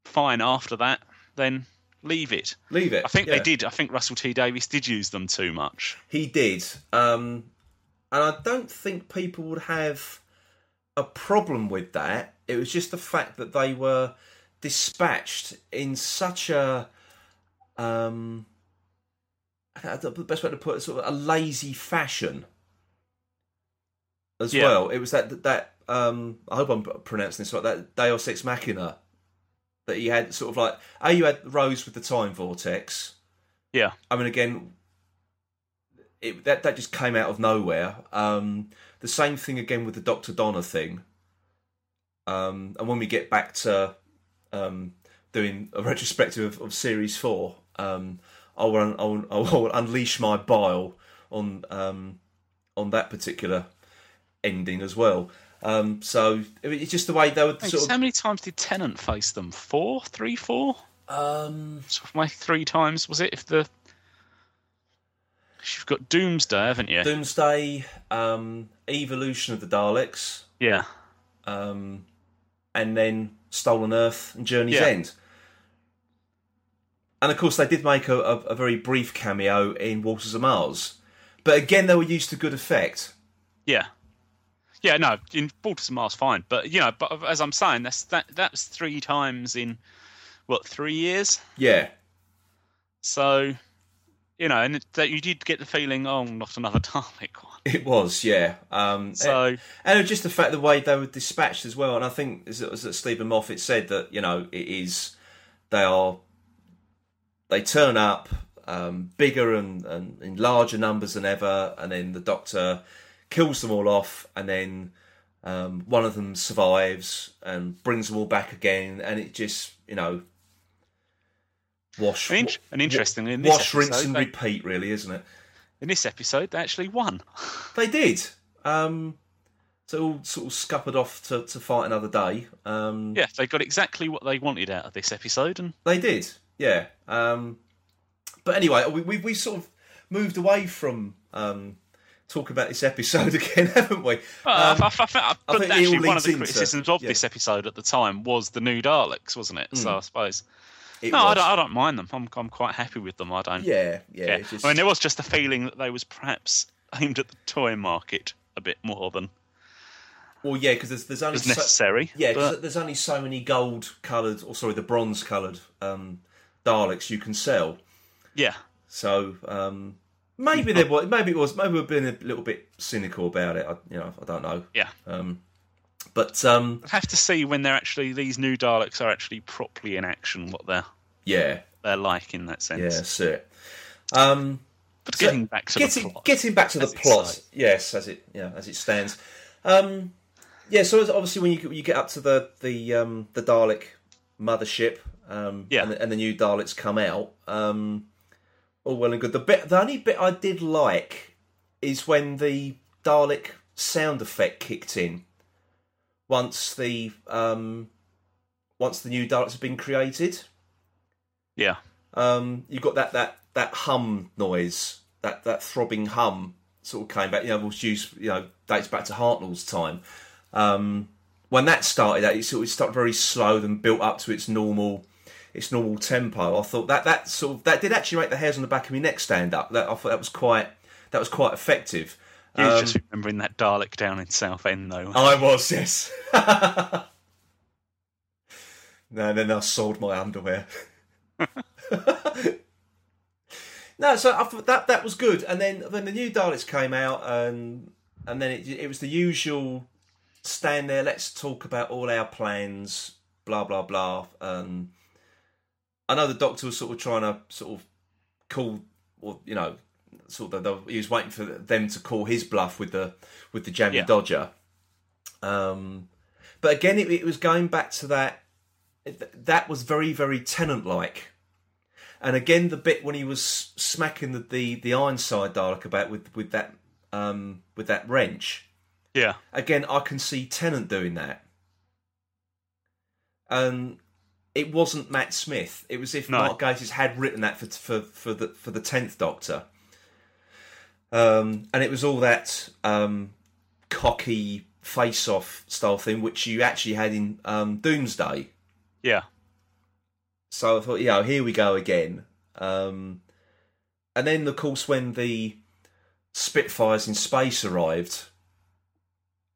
fine after that, then leave it. leave it. I think yeah. they did. I think Russell T Davies did use them too much. He did, um, and I don't think people would have a problem with that. It was just the fact that they were dispatched in such a um, I don't know the best way to put it, sort of a lazy fashion as Yeah. well. It was that that um, I hope I'm pronouncing this right. That Deus Ex Machina that he had sort of like. Oh, you had Rose with the time vortex. Yeah. I mean, again, it, that that just came out of nowhere. Um, the same thing again with the Doctor Donna thing. Um, and when we get back to um, doing a retrospective of, of series four, um, I will, I will I will unleash my bile on um, on that particular ending as well. Um, so it's just the way they would Thanks. sort How many times did Tennant face them? Four, three, four. Um, sort of my three times was it? If the you've got Doomsday, haven't you? Doomsday, um, Evolution of the Daleks, yeah, um, and then Stolen Earth and Journey's Yeah. End. And of course, they did make a, a, a very brief cameo in Waters of Mars, but again, they were used to good effect. yeah, yeah. No, in Waters of Mars, fine, but you know, but as I'm saying, that's that that was three times in what three years. Yeah, So you know, and it, that you did get the feeling, oh, not another Dalek one. It was, yeah. Um, So and it just the fact the way they were dispatched as well. And I think as it was that Steven Moffat said that you know it is they are they turn up um, bigger and, and in larger numbers than ever, and then the Doctor kills them all off, and then um, one of them survives and brings them all back again, and it just you know wash and, and interestingly, in this wash rinse and they- repeat, really, isn't it? in this episode, they actually won. They did. Um, so all sort of scuppered off to, to fight another day. Um, Yeah, they got exactly what they wanted out of this episode, and They did, yeah. Um, but anyway, we, we we sort of moved away from um, talking about this episode again, haven't we? Well, Um, I, I, I, I, think actually, one of the criticisms of yeah. this episode at the time was the new Daleks, wasn't it? So I suppose it no, I don't, I don't mind them. I'm I'm quite happy with them. I don't. Yeah, yeah. Just- I mean, there was just a feeling that they was perhaps aimed at the toy market a bit more than well, yeah, because there's there's only so, necessary. yeah, but, there's only so many gold coloured, or sorry, the bronze coloured um, Daleks you can sell. yeah. So um, maybe there was, maybe it was, maybe we've been a little bit cynical about it. I, you know, I don't know. Yeah. Um, but um, I'd have to see when they're actually these new Daleks are actually properly in action, what they're yeah, they're like in that sense. yeah, that's it. Um, But So, getting back to getting, the plot, Getting back to the plot, stands. yes, as it yeah as it stands. Um, yeah, so obviously when you you get up to the the um, the Dalek mothership, um, Yeah. and, the, and the new Daleks come out. Um, all well and good. The bit, the only bit I did like is when the Dalek sound effect kicked in. Once the um, once the new Daleks have been created, yeah, um, you got that that that hum noise, that that throbbing hum, sort of came back. You know, was used. You know, dates back to Hartnell's time. Um, when that started, it sort of started very slow, then built up to its normal its normal tempo. I thought that that sort of that did actually make the hairs on the back of my neck stand up. That I thought that was quite that was quite effective. you Um, just remembering that Dalek down in Southend though. I was, yes. no, then I sold my underwear. no, so I thought that that was good, and then then the new Daleks came out, and and then it it was the usual stand there. Let's talk about all our plans. Blah blah blah. Um, I know the Doctor was sort of trying to sort of call, or you know, sort of the, he was waiting for them to call his bluff with the with the Jammy Yeah. Dodger. Um, but again, it, it was going back to that. That was very very Tennant like. And again, the bit when he was smacking the the, the Ironside Dalek about with with that um, with that wrench. yeah, Again, I can see Tennant doing that. And it wasn't Matt Smith. It was if No. Mark Gatiss had written that for for for the for the tenth Doctor. Um, and it was all that um, cocky face-off style thing, which you actually had in um, Doomsday. yeah, So I thought, yeah, here we go again. Um, and then, of course, when the Spitfires in space arrived,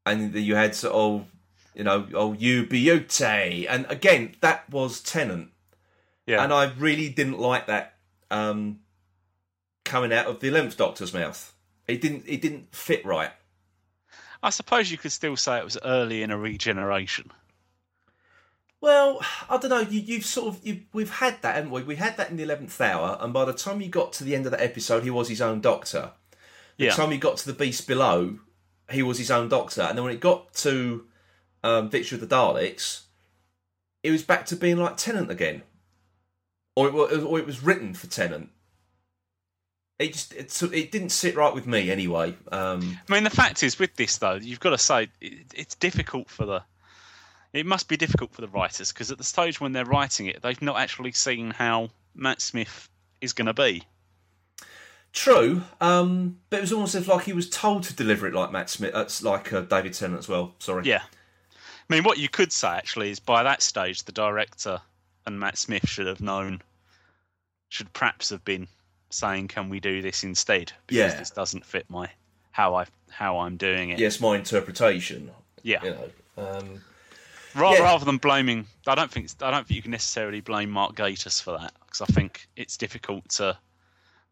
and you had sort of, you know, oh, you beauty, and again, that was Tennant, yeah. and I really didn't like that um, coming out of the Eleventh Doctor's mouth. It didn't. It didn't fit right. I suppose you could still say it was early in a regeneration. Well, I don't know. You, you've sort of you, we've had that, haven't we? We had that in the eleventh hour, and by the time you got to the end of that episode, he was his own doctor. The Yeah, time he got to the beast below, he was his own doctor, and then when it got to um, Victory of the Daleks, it was back to being like Tennant again, or it was, or it was written for Tennant. It just it, it didn't sit right with me anyway. Um, I mean the fact is with this though, you've got to say it, it's difficult for the. It must be difficult for the writers because at the stage when they're writing it, they've not actually seen how Matt Smith is going to be. True, um, but it was almost as like he was told to deliver it like Matt Smith, uh, like uh, David Tennant as well. Sorry. Yeah. I mean, what you could say actually is by that stage, the director and Matt Smith should have known, should perhaps have been saying, "Can we do this instead?" Because Yeah. this doesn't fit my how I how I'm doing it. Yes, my interpretation. Yeah. You know. Um, Ra- Yeah. Rather than blaming, I don't think I don't think you can necessarily blame Mark Gatiss for that because I think it's difficult to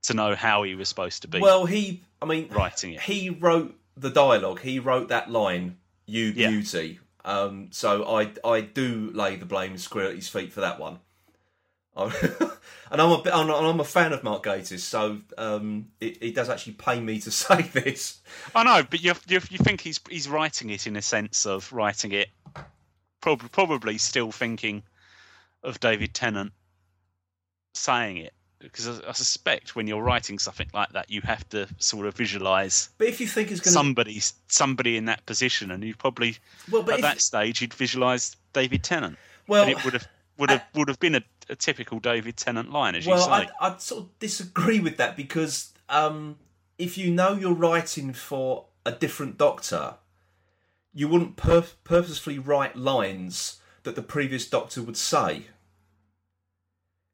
to know how he was supposed to be Well, he, I mean, writing it. he wrote the dialogue. He wrote that line, "You Yeah. beauty." Um, so I, I do lay the blame square at his feet for that one. And I'm a, bit- I'm, I'm a fan of Mark Gatiss, so um, it, it does actually pay me to say this. I know, but you, you you think he's he's writing it in a sense of writing it, probably probably still thinking of David Tennant saying it because I, I suspect when you're writing something like that, you have to sort of visualize But if you think it's going somebody somebody in that position, and you probably well, but at if, that stage you'd visualize David Tennant, well, and it would have would have would have been a, a typical David Tennant line, as you Well, say. I, I'd sort of disagree with that because um, if you know you're writing for a different doctor, you wouldn't pur- purposefully write lines that the previous doctor would say.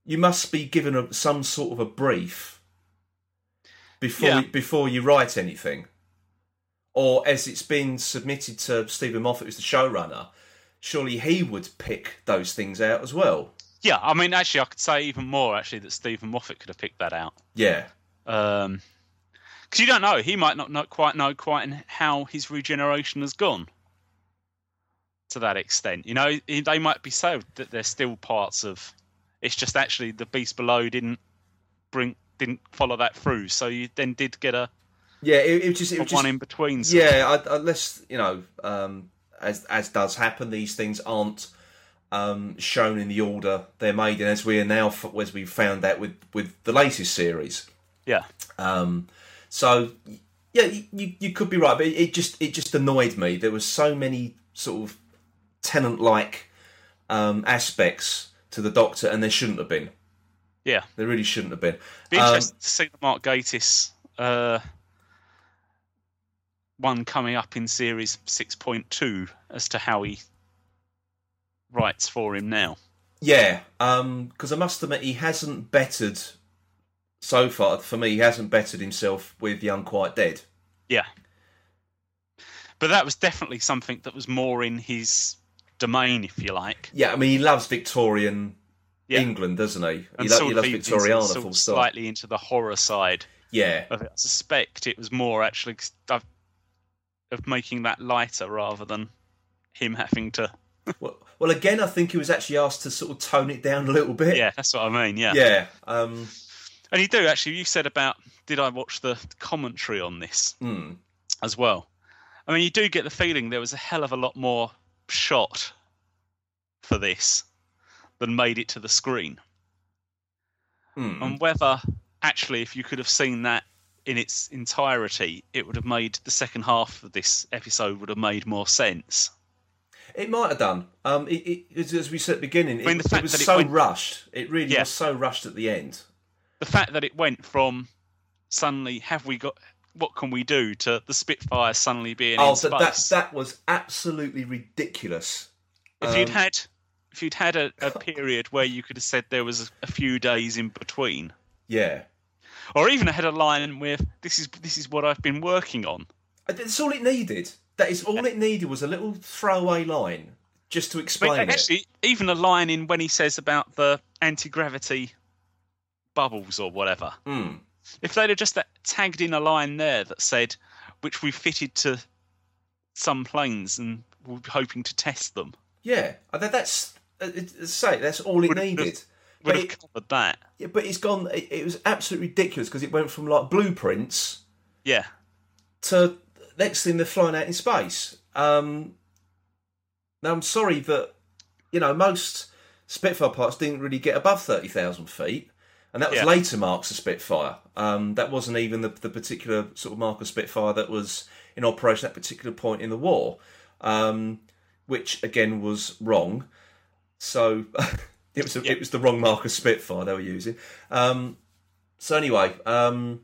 You must be given a, some sort of a brief before Yeah. before you write anything, or as it's been submitted to Steven Moffat, who's the showrunner. Surely he would pick those things out as well. yeah, I mean, actually, I could say even more actually that Steven Moffat could have picked that out. Yeah, um, because you don't know. He might not know, quite know quite how his regeneration has gone to that extent. You know, they might be so that there's still parts of. It's just actually the beast below didn't bring didn't follow that through, so you then did get a, yeah. It, it was just it was just one in between. sort. Yeah, I, unless you know, um, as as does happen, these things aren't um, shown in the order they're made in, as we are now, as we found out with with the latest series. yeah, Um, so yeah, you you could be right, but it, it just it just annoyed me. There was so many sort of Tennant like um, aspects to the Doctor, and there shouldn't have been. yeah. There really shouldn't have been. Be Um, interesting to see the Mark Gatiss uh, one coming up in series six point two as to how he writes for him now. Yeah, because I must admit he hasn't bettered so far. For me, he hasn't bettered himself with The Unquiet Dead. Yeah. But that was definitely something that was more in his domain, if you like. Yeah, I mean he loves Victorian Yeah. England, doesn't he? He, And lo- sort he loves Victoriana, sort of stop. slightly into the horror side Yeah. I suspect it was more actually of, of making that lighter rather than him having to. well, well, again, I think he was actually asked to sort of tone it down a little bit. Yeah, that's what I mean. Yeah. yeah. Um, And you do actually. You said about did I watch the commentary on this hmm. as well? I mean, you do get the feeling there was a hell of a lot more shot for this than made it to the screen. Hmm. and whether actually if you could have seen that in its entirety it would have made the second half of this episode would have made more sense It might have done. Um, it, it, as- we said at the beginning, it, mean, the it fact was that it so went- rushed. It really Yeah. was so rushed at the end. the fact that it went from suddenly have we got what can we do to the spitfire suddenly being Oh, in so that space that was absolutely ridiculous. if you'd um, had if you'd had a, a period where you could have said there was a, few days in between Yeah, or even had a line with this is this is what i've been working on that's all it needed. That is all it needed was a little throwaway line just to But explain it. even a line in when he says about the anti gravity bubbles or whatever, Hmm. If they'd have just tagged in a line there that said, which we fitted to some planes and we're hoping to test them, Yeah, that's uh, say that's all it Would have- needed. would But have it, covered that. yeah, but it's gone. It, it was absolutely ridiculous because it went from like blueprints Yeah. to next thing they're flying out in space. Um, now I'm sorry that you know most Spitfire parts didn't really get above thirty thousand feet, and that was Yeah. later marks of Spitfire. Um, that wasn't even the, the particular sort of mark of Spitfire that was in operation at that particular point in the war, um, which again was wrong. So it was a, Yeah. it was the wrong mark of Spitfire they were using. Um, so anyway, um,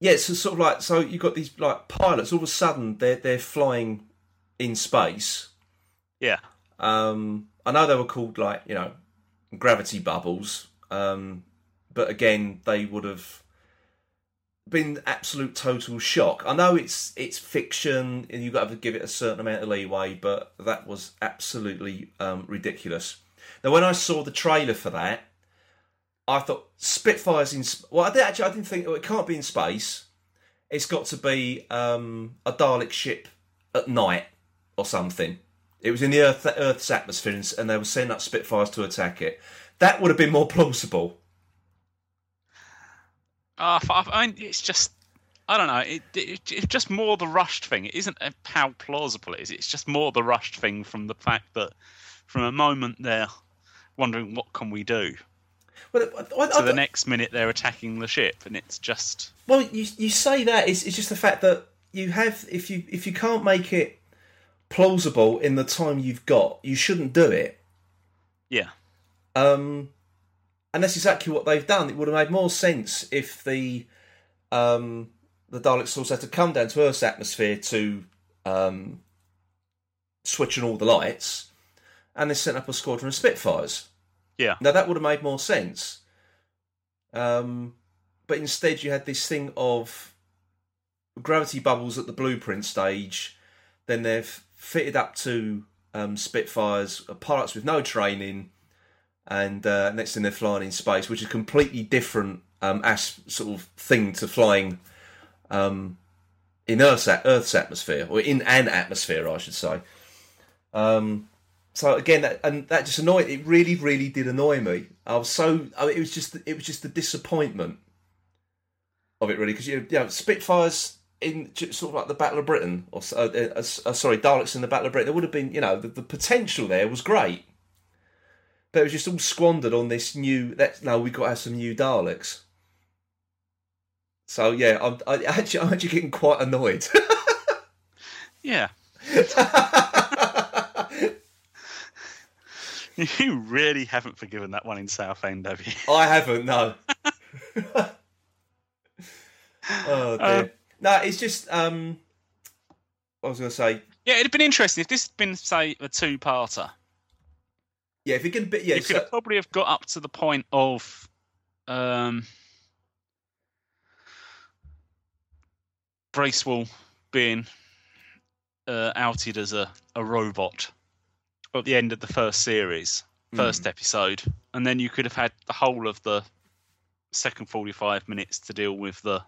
yeah, so sort of like so you got these like pilots. All of a sudden, they're they're flying in space. Yeah. Um, I know they were called like you know gravity bubbles, um, but again, they would have been absolute total shock. I know it's it's fiction and you've got to give it a certain amount of leeway, but that was absolutely um, ridiculous. Now, when I saw the trailer for that, I thought Spitfires in well, I did, actually I didn't think oh, it can't be in space. It's got to be um, a Dalek ship at night or something. It was in the Earth Earth's atmosphere, and they were sending up Spitfires to attack it. That would have been more plausible. Uh, I I mean, it's just. I don't know. It, it, it's just more the rushed thing. It isn't how plausible it is. It's just more the rushed thing from the fact that, from a moment they're wondering what can we do, Well, I, I, to I- the next minute they're attacking the ship, and it's just Well, you you say that it's, it's just the fact that you have if you if you can't make it plausible in the time you've got, you shouldn't do it. yeah, Um, and that's exactly what they've done. It would have made more sense if the um, the Daleks also had to come down to Earth's atmosphere to um, switch on all the lights, and they sent up a squadron of Spitfires. yeah, Now that would have made more sense. Um, but instead, you had this thing of gravity bubbles at the blueprint stage. Then they've fitted up to um, Spitfires, uh, pilots with no training, and uh, next thing they're flying in space, which is a completely different um, as sort of thing to flying um, in Earth's, Earth's atmosphere, or in an atmosphere, I should say. Um, so again, that, and that just annoyed. It really, really did annoy me. I was so. I mean, it was just. It was just the disappointment of it, really, because you, know, Spitfires in sort of like the Battle of Britain, or uh, uh, uh, sorry, Daleks in the Battle of Britain. There would have been, you know, the, the potential there was great, but it was just all squandered on this new. That no, we've got to have some new Daleks. So yeah, I'm I, actually I'm actually getting quite annoyed. yeah. You really haven't forgiven that one in Southend, have you? I haven't, no. oh dear. Uh, no, it's just um I was gonna say, Yeah, it'd have been interesting if this had been, say, a two-parter. Yeah, if you can yeah, you could so- have probably have got up to the point of um, Bracewell being uh, outed as a, a robot at the end of the first series, first episode, and then you could have had the whole of the second 45 minutes to deal with the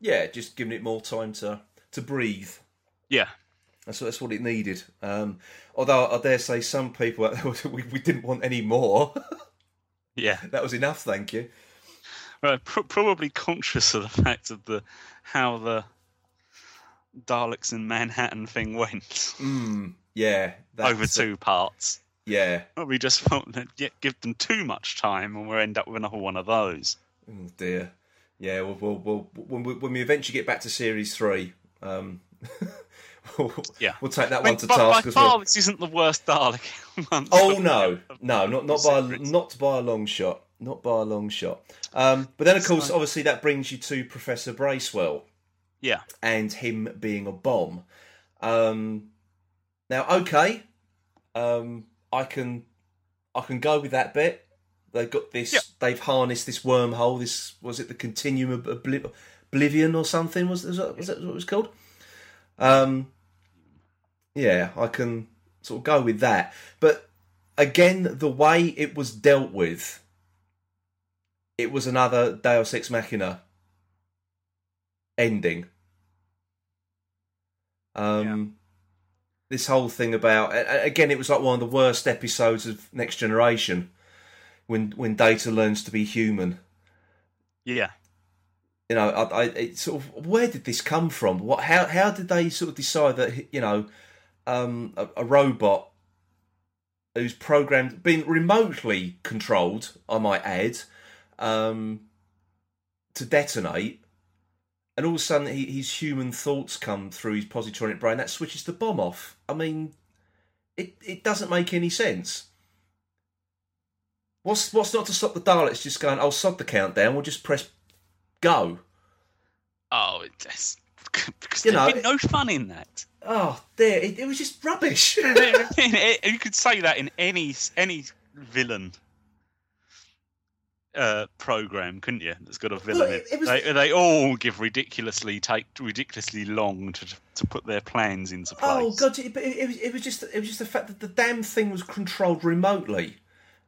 yeah, just giving it more time to to breathe. yeah That's what, that's what it needed. Um, although I dare say some people we, we didn't want any more. yeah that was enough, thank you. Well, pr- probably conscious of the fact of the how the Daleks in Manhattan thing went Mm, yeah, over two parts. Yeah, We just felt that yeah, give them too much time, and we'll end up with another one of those. Oh dear. Yeah, we'll, we'll, we'll when, we, when we eventually get back to series three, um, we'll, Yeah. we'll take that I mean, one to by, by task as far, well. this isn't the worst Dalek. month Oh no, no, not not by a, not by a long shot, not by a long shot. Um, but then of course, So- obviously, that brings you to Professor Bracewell Yeah, and him being a bomb. Um, now, okay, um, I can I can go with that bit. They've got this. Yeah. They've harnessed this wormhole. This was it. The continuum of obli- oblivion or something. Was was that, was that what it was called? Um, yeah, I can sort of go with that. But again, the way it was dealt with, it was another Deus Ex Machina ending. Um, this whole thing about again, it was like one of the worst episodes of Next Generation when when Data learns to be human. yeah. You know, I, I it sort of where did this come from? What how how did they sort of decide that you know um, a, a robot who's programmed, being remotely controlled, I might add, um, to detonate, and all of a sudden he, his human thoughts come through his positronic brain. That switches the bomb off. I mean, it it doesn't make any sense. What's what's not to stop the Daleks just going? I'll sod the countdown. We'll just press go. Oh, it it's because You there'd been no fun in that. Oh, there! It, it was just rubbish. you could say that in any any villain uh, program, couldn't you? That's got a villain. Look, in it- it was- they, they all give ridiculously take ridiculously long to to put their plans into place. Oh god! It, but it, it was it was just it was just the fact that the damn thing was controlled remotely.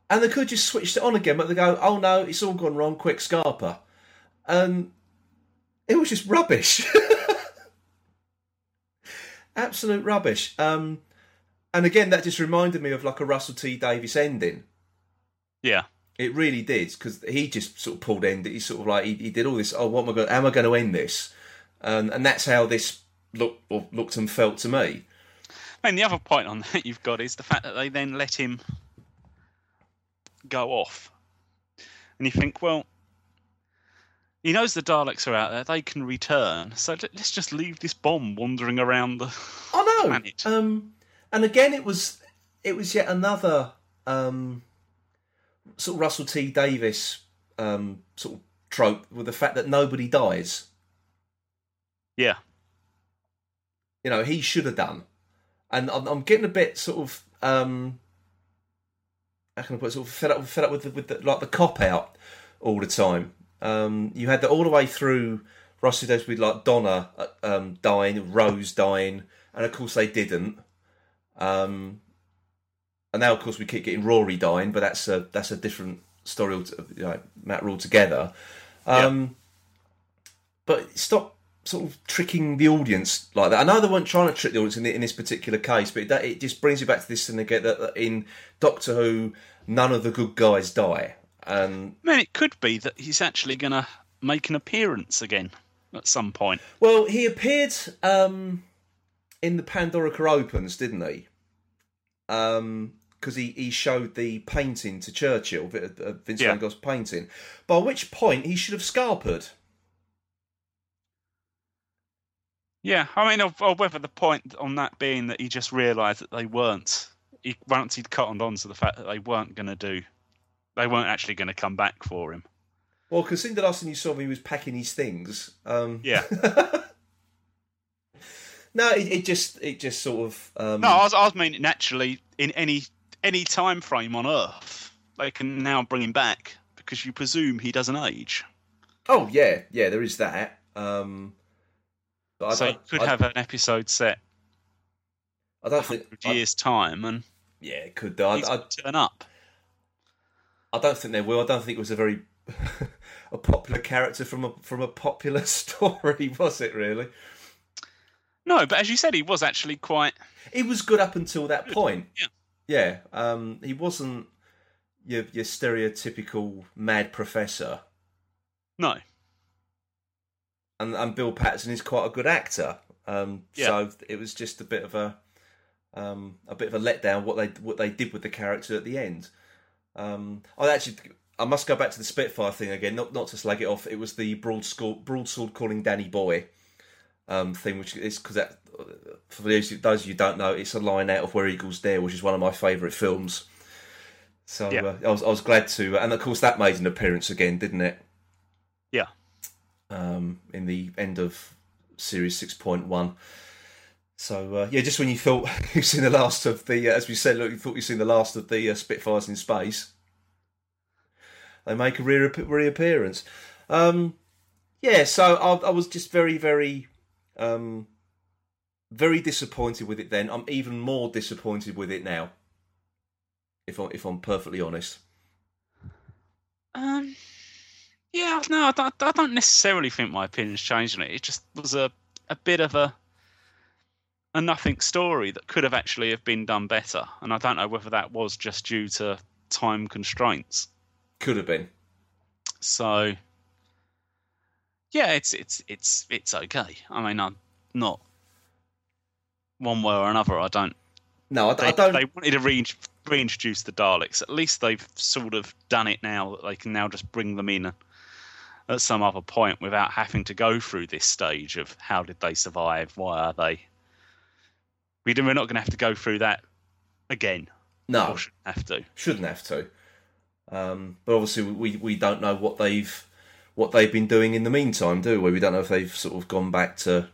and they could just switched it on again, but they go, "Oh no, it's all gone wrong. Quick, Scarpa," and it was just rubbish, absolute rubbish. Um, and again, that just reminded me of like a Russell T Davies ending. Yeah. It really did because he just sort of pulled end. He sort of like he, he did all this. Oh, what am I going? How am I going to end this? And and that's how this looked or looked and felt to me. And the other point on that you've got is the fact that they then let him go off, and you think, well, he knows the Daleks are out there; they can return. So let- let's just leave this bomb wandering around the. I know. planet. Um, and again, it was it was yet another um, sort of Russell T Davies um, sort of trope with the fact that nobody dies. Yeah. You know, he should have done, and I'm, I'm getting a bit sort of um, how can I put it, sort of fed up fed up with the, with the, like the cop out all the time. Um, you had that all the way through Russell Davies with like Donna uh, um, dying, Rose dying, and of course they didn't. Um, and now, of course, we keep getting Rory dying, but that's a that's a different story, you know, matter altogether. Um, But stop sort of tricking the audience like that. I know they weren't trying to trick the audience in, in this particular case, but that, it just brings you back to this thing again that that in Doctor Who, none of the good guys die. And I mean, it could be that he's actually going to make an appearance again at some point. well, he appeared um, in the Pandorica Opens, didn't he? Um, because he, he showed the painting to Churchill, Vi- uh, Vince Yeah. van Gogh's painting. By which point he should have scarpered. Yeah, I mean, or whether the point on that being that he just realised that they weren't. He, once he'd cottoned on to the fact that they weren't going to do, they weren't actually going to come back for him. Well, considering the last time you saw him, he was packing his things. Um, Yeah. no, it, it just it just sort of um, No, I was, I was meaning naturally in any any time frame on Earth, they can now bring him back because you presume he doesn't age. Oh yeah, yeah, there is that. Um, but I, so you could I, have an episode set I don't think. 100 I, years time and yeah, it could. I, he's I, turn up. I don't think they will. I don't think it was a very a popular character from a from a popular story, was it? Really? No, but as you said, he was actually quite. He was good up until that point. Yeah. Yeah. Um, he wasn't your your stereotypical mad professor. No. and, and Bill Paterson is quite a good actor. Um, Yeah. So it was just a bit of a um, a bit of a letdown what they what they did with the character at the end. Um, I actually I must go back to the Spitfire thing again, not not to slag it off. It was the broadsword broadsword calling Danny Boy um, thing, which is because that for those those of you who don't know, it's a line out of Where Eagles Dare, which is one of my favourite films. So Yeah. uh, I was I was glad to, and of course that made an appearance again, didn't it? Yeah. um, in the end of series six point one. So uh, yeah, just when you thought you've seen the last of the, uh, as we said, look, you thought you've seen the last of the uh, Spitfires in space, they make a re- reappearance. Um, yeah, so I, I was just very, very, um, very disappointed with it. Then I'm even more disappointed with it now. If I'm if I'm perfectly honest. Um. Yeah, no, I don't, I don't necessarily think my opinion's changed on it. It just was a, a bit of a a nothing story that could have actually have been done better, and I don't know whether that was just due to time constraints. Could have been. So, yeah, it's it's it's it's okay. I mean, I'm not one way or another. I don't. No, I, They, I don't. they wanted to re- reintroduce the Daleks. At least they've sort of done it now that they can now just bring them in at some other point without having to go through this stage of how did they survive? Why are they? We We're not going to have to go through that again. no, Or shouldn't have to. shouldn't have to. Um, but obviously, we we don't know what they've what they've been doing in the meantime, do we? We don't know if they've sort of gone back to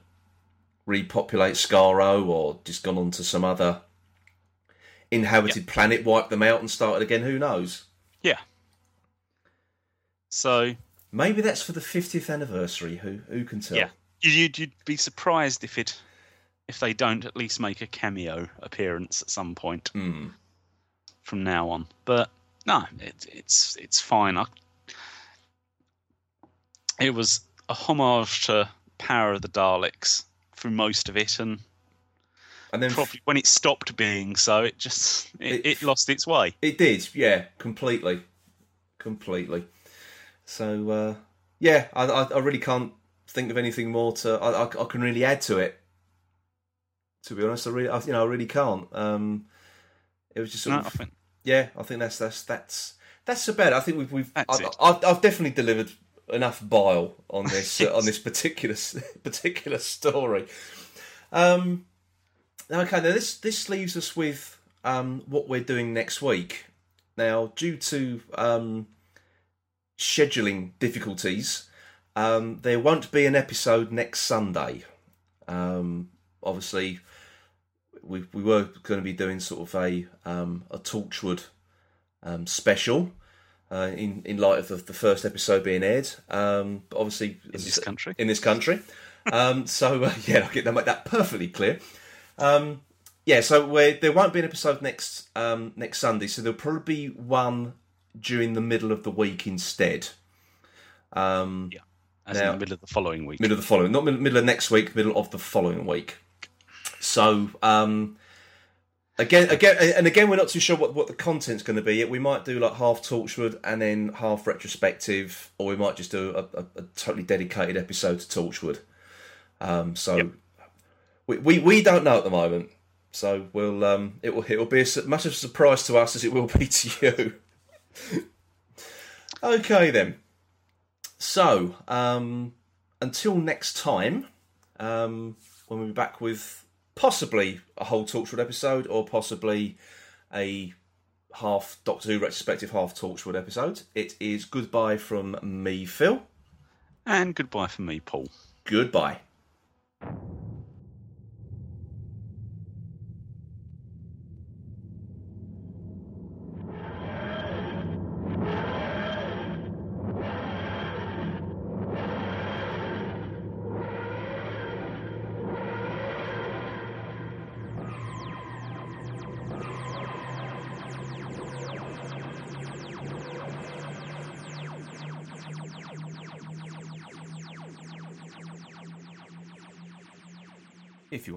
repopulate Skaro or just gone on to some other inhabited planet, wiped them out, and started again. Who knows? Yeah. So Maybe that's for the fiftieth anniversary. Who who can tell? Yeah. you'd, you'd be surprised if it if they don't at least make a cameo appearance at some point Hmm. from now on. But No, it, it's it's fine. I, it was a homage to Power of the Daleks through most of it, and And then probably when it stopped being so, it just it, It- it lost its way. It did, yeah, completely, completely. So uh, yeah, I, I, I really can't think of anything more to I, I, I can really add to it. To be honest, I really, I, you know, I really can't. Um, it was just sort No, of, I think yeah. I think that's that's that's that's about it. I think we've we've I. I've, I've definitely delivered enough bile on this uh, on this particular particular story. Um, okay, now this this leaves us with um, what we're doing next week. Now, due to um, scheduling difficulties, um, there won't be an episode next Sunday. Um, obviously, we we were going to be doing sort of a um, a Torchwood um, special. Uh, in in light of the, the first episode being aired, um, but obviously in this country. in this country. Um, so uh, yeah, I'll get that make that perfectly clear. Um, yeah, so there won't be an episode next um, next Sunday, so there'll probably be one during the middle of the week instead. Um, Yeah. As now- in the middle of the following week. middle of the following, not mid- middle of next week, middle of the following week. So um, again, again, and again, we're not too sure what, what the content's going to be. We might do like half Torchwood and then half retrospective, or we might just do a, a, a totally dedicated episode to Torchwood. Um, so Yep. we, we we don't know at the moment. So we'll um, it will it will be as much of a surprise to us as it will be to you. okay then. So, um, until next time, um, when we'll be back with possibly a whole Torchwood episode or possibly a half Doctor Who retrospective, half Torchwood episode, it is goodbye from me, Phil. And goodbye from me, Paul. Goodbye.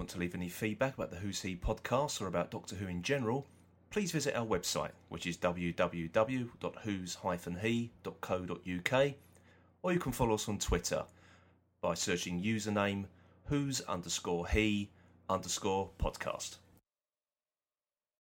Want to leave any feedback about the Who's He podcast or about Doctor Who in general, please visit our website, which is www.whos-he.co.uk, or you can follow us on Twitter by searching username who's underscore he underscore podcast.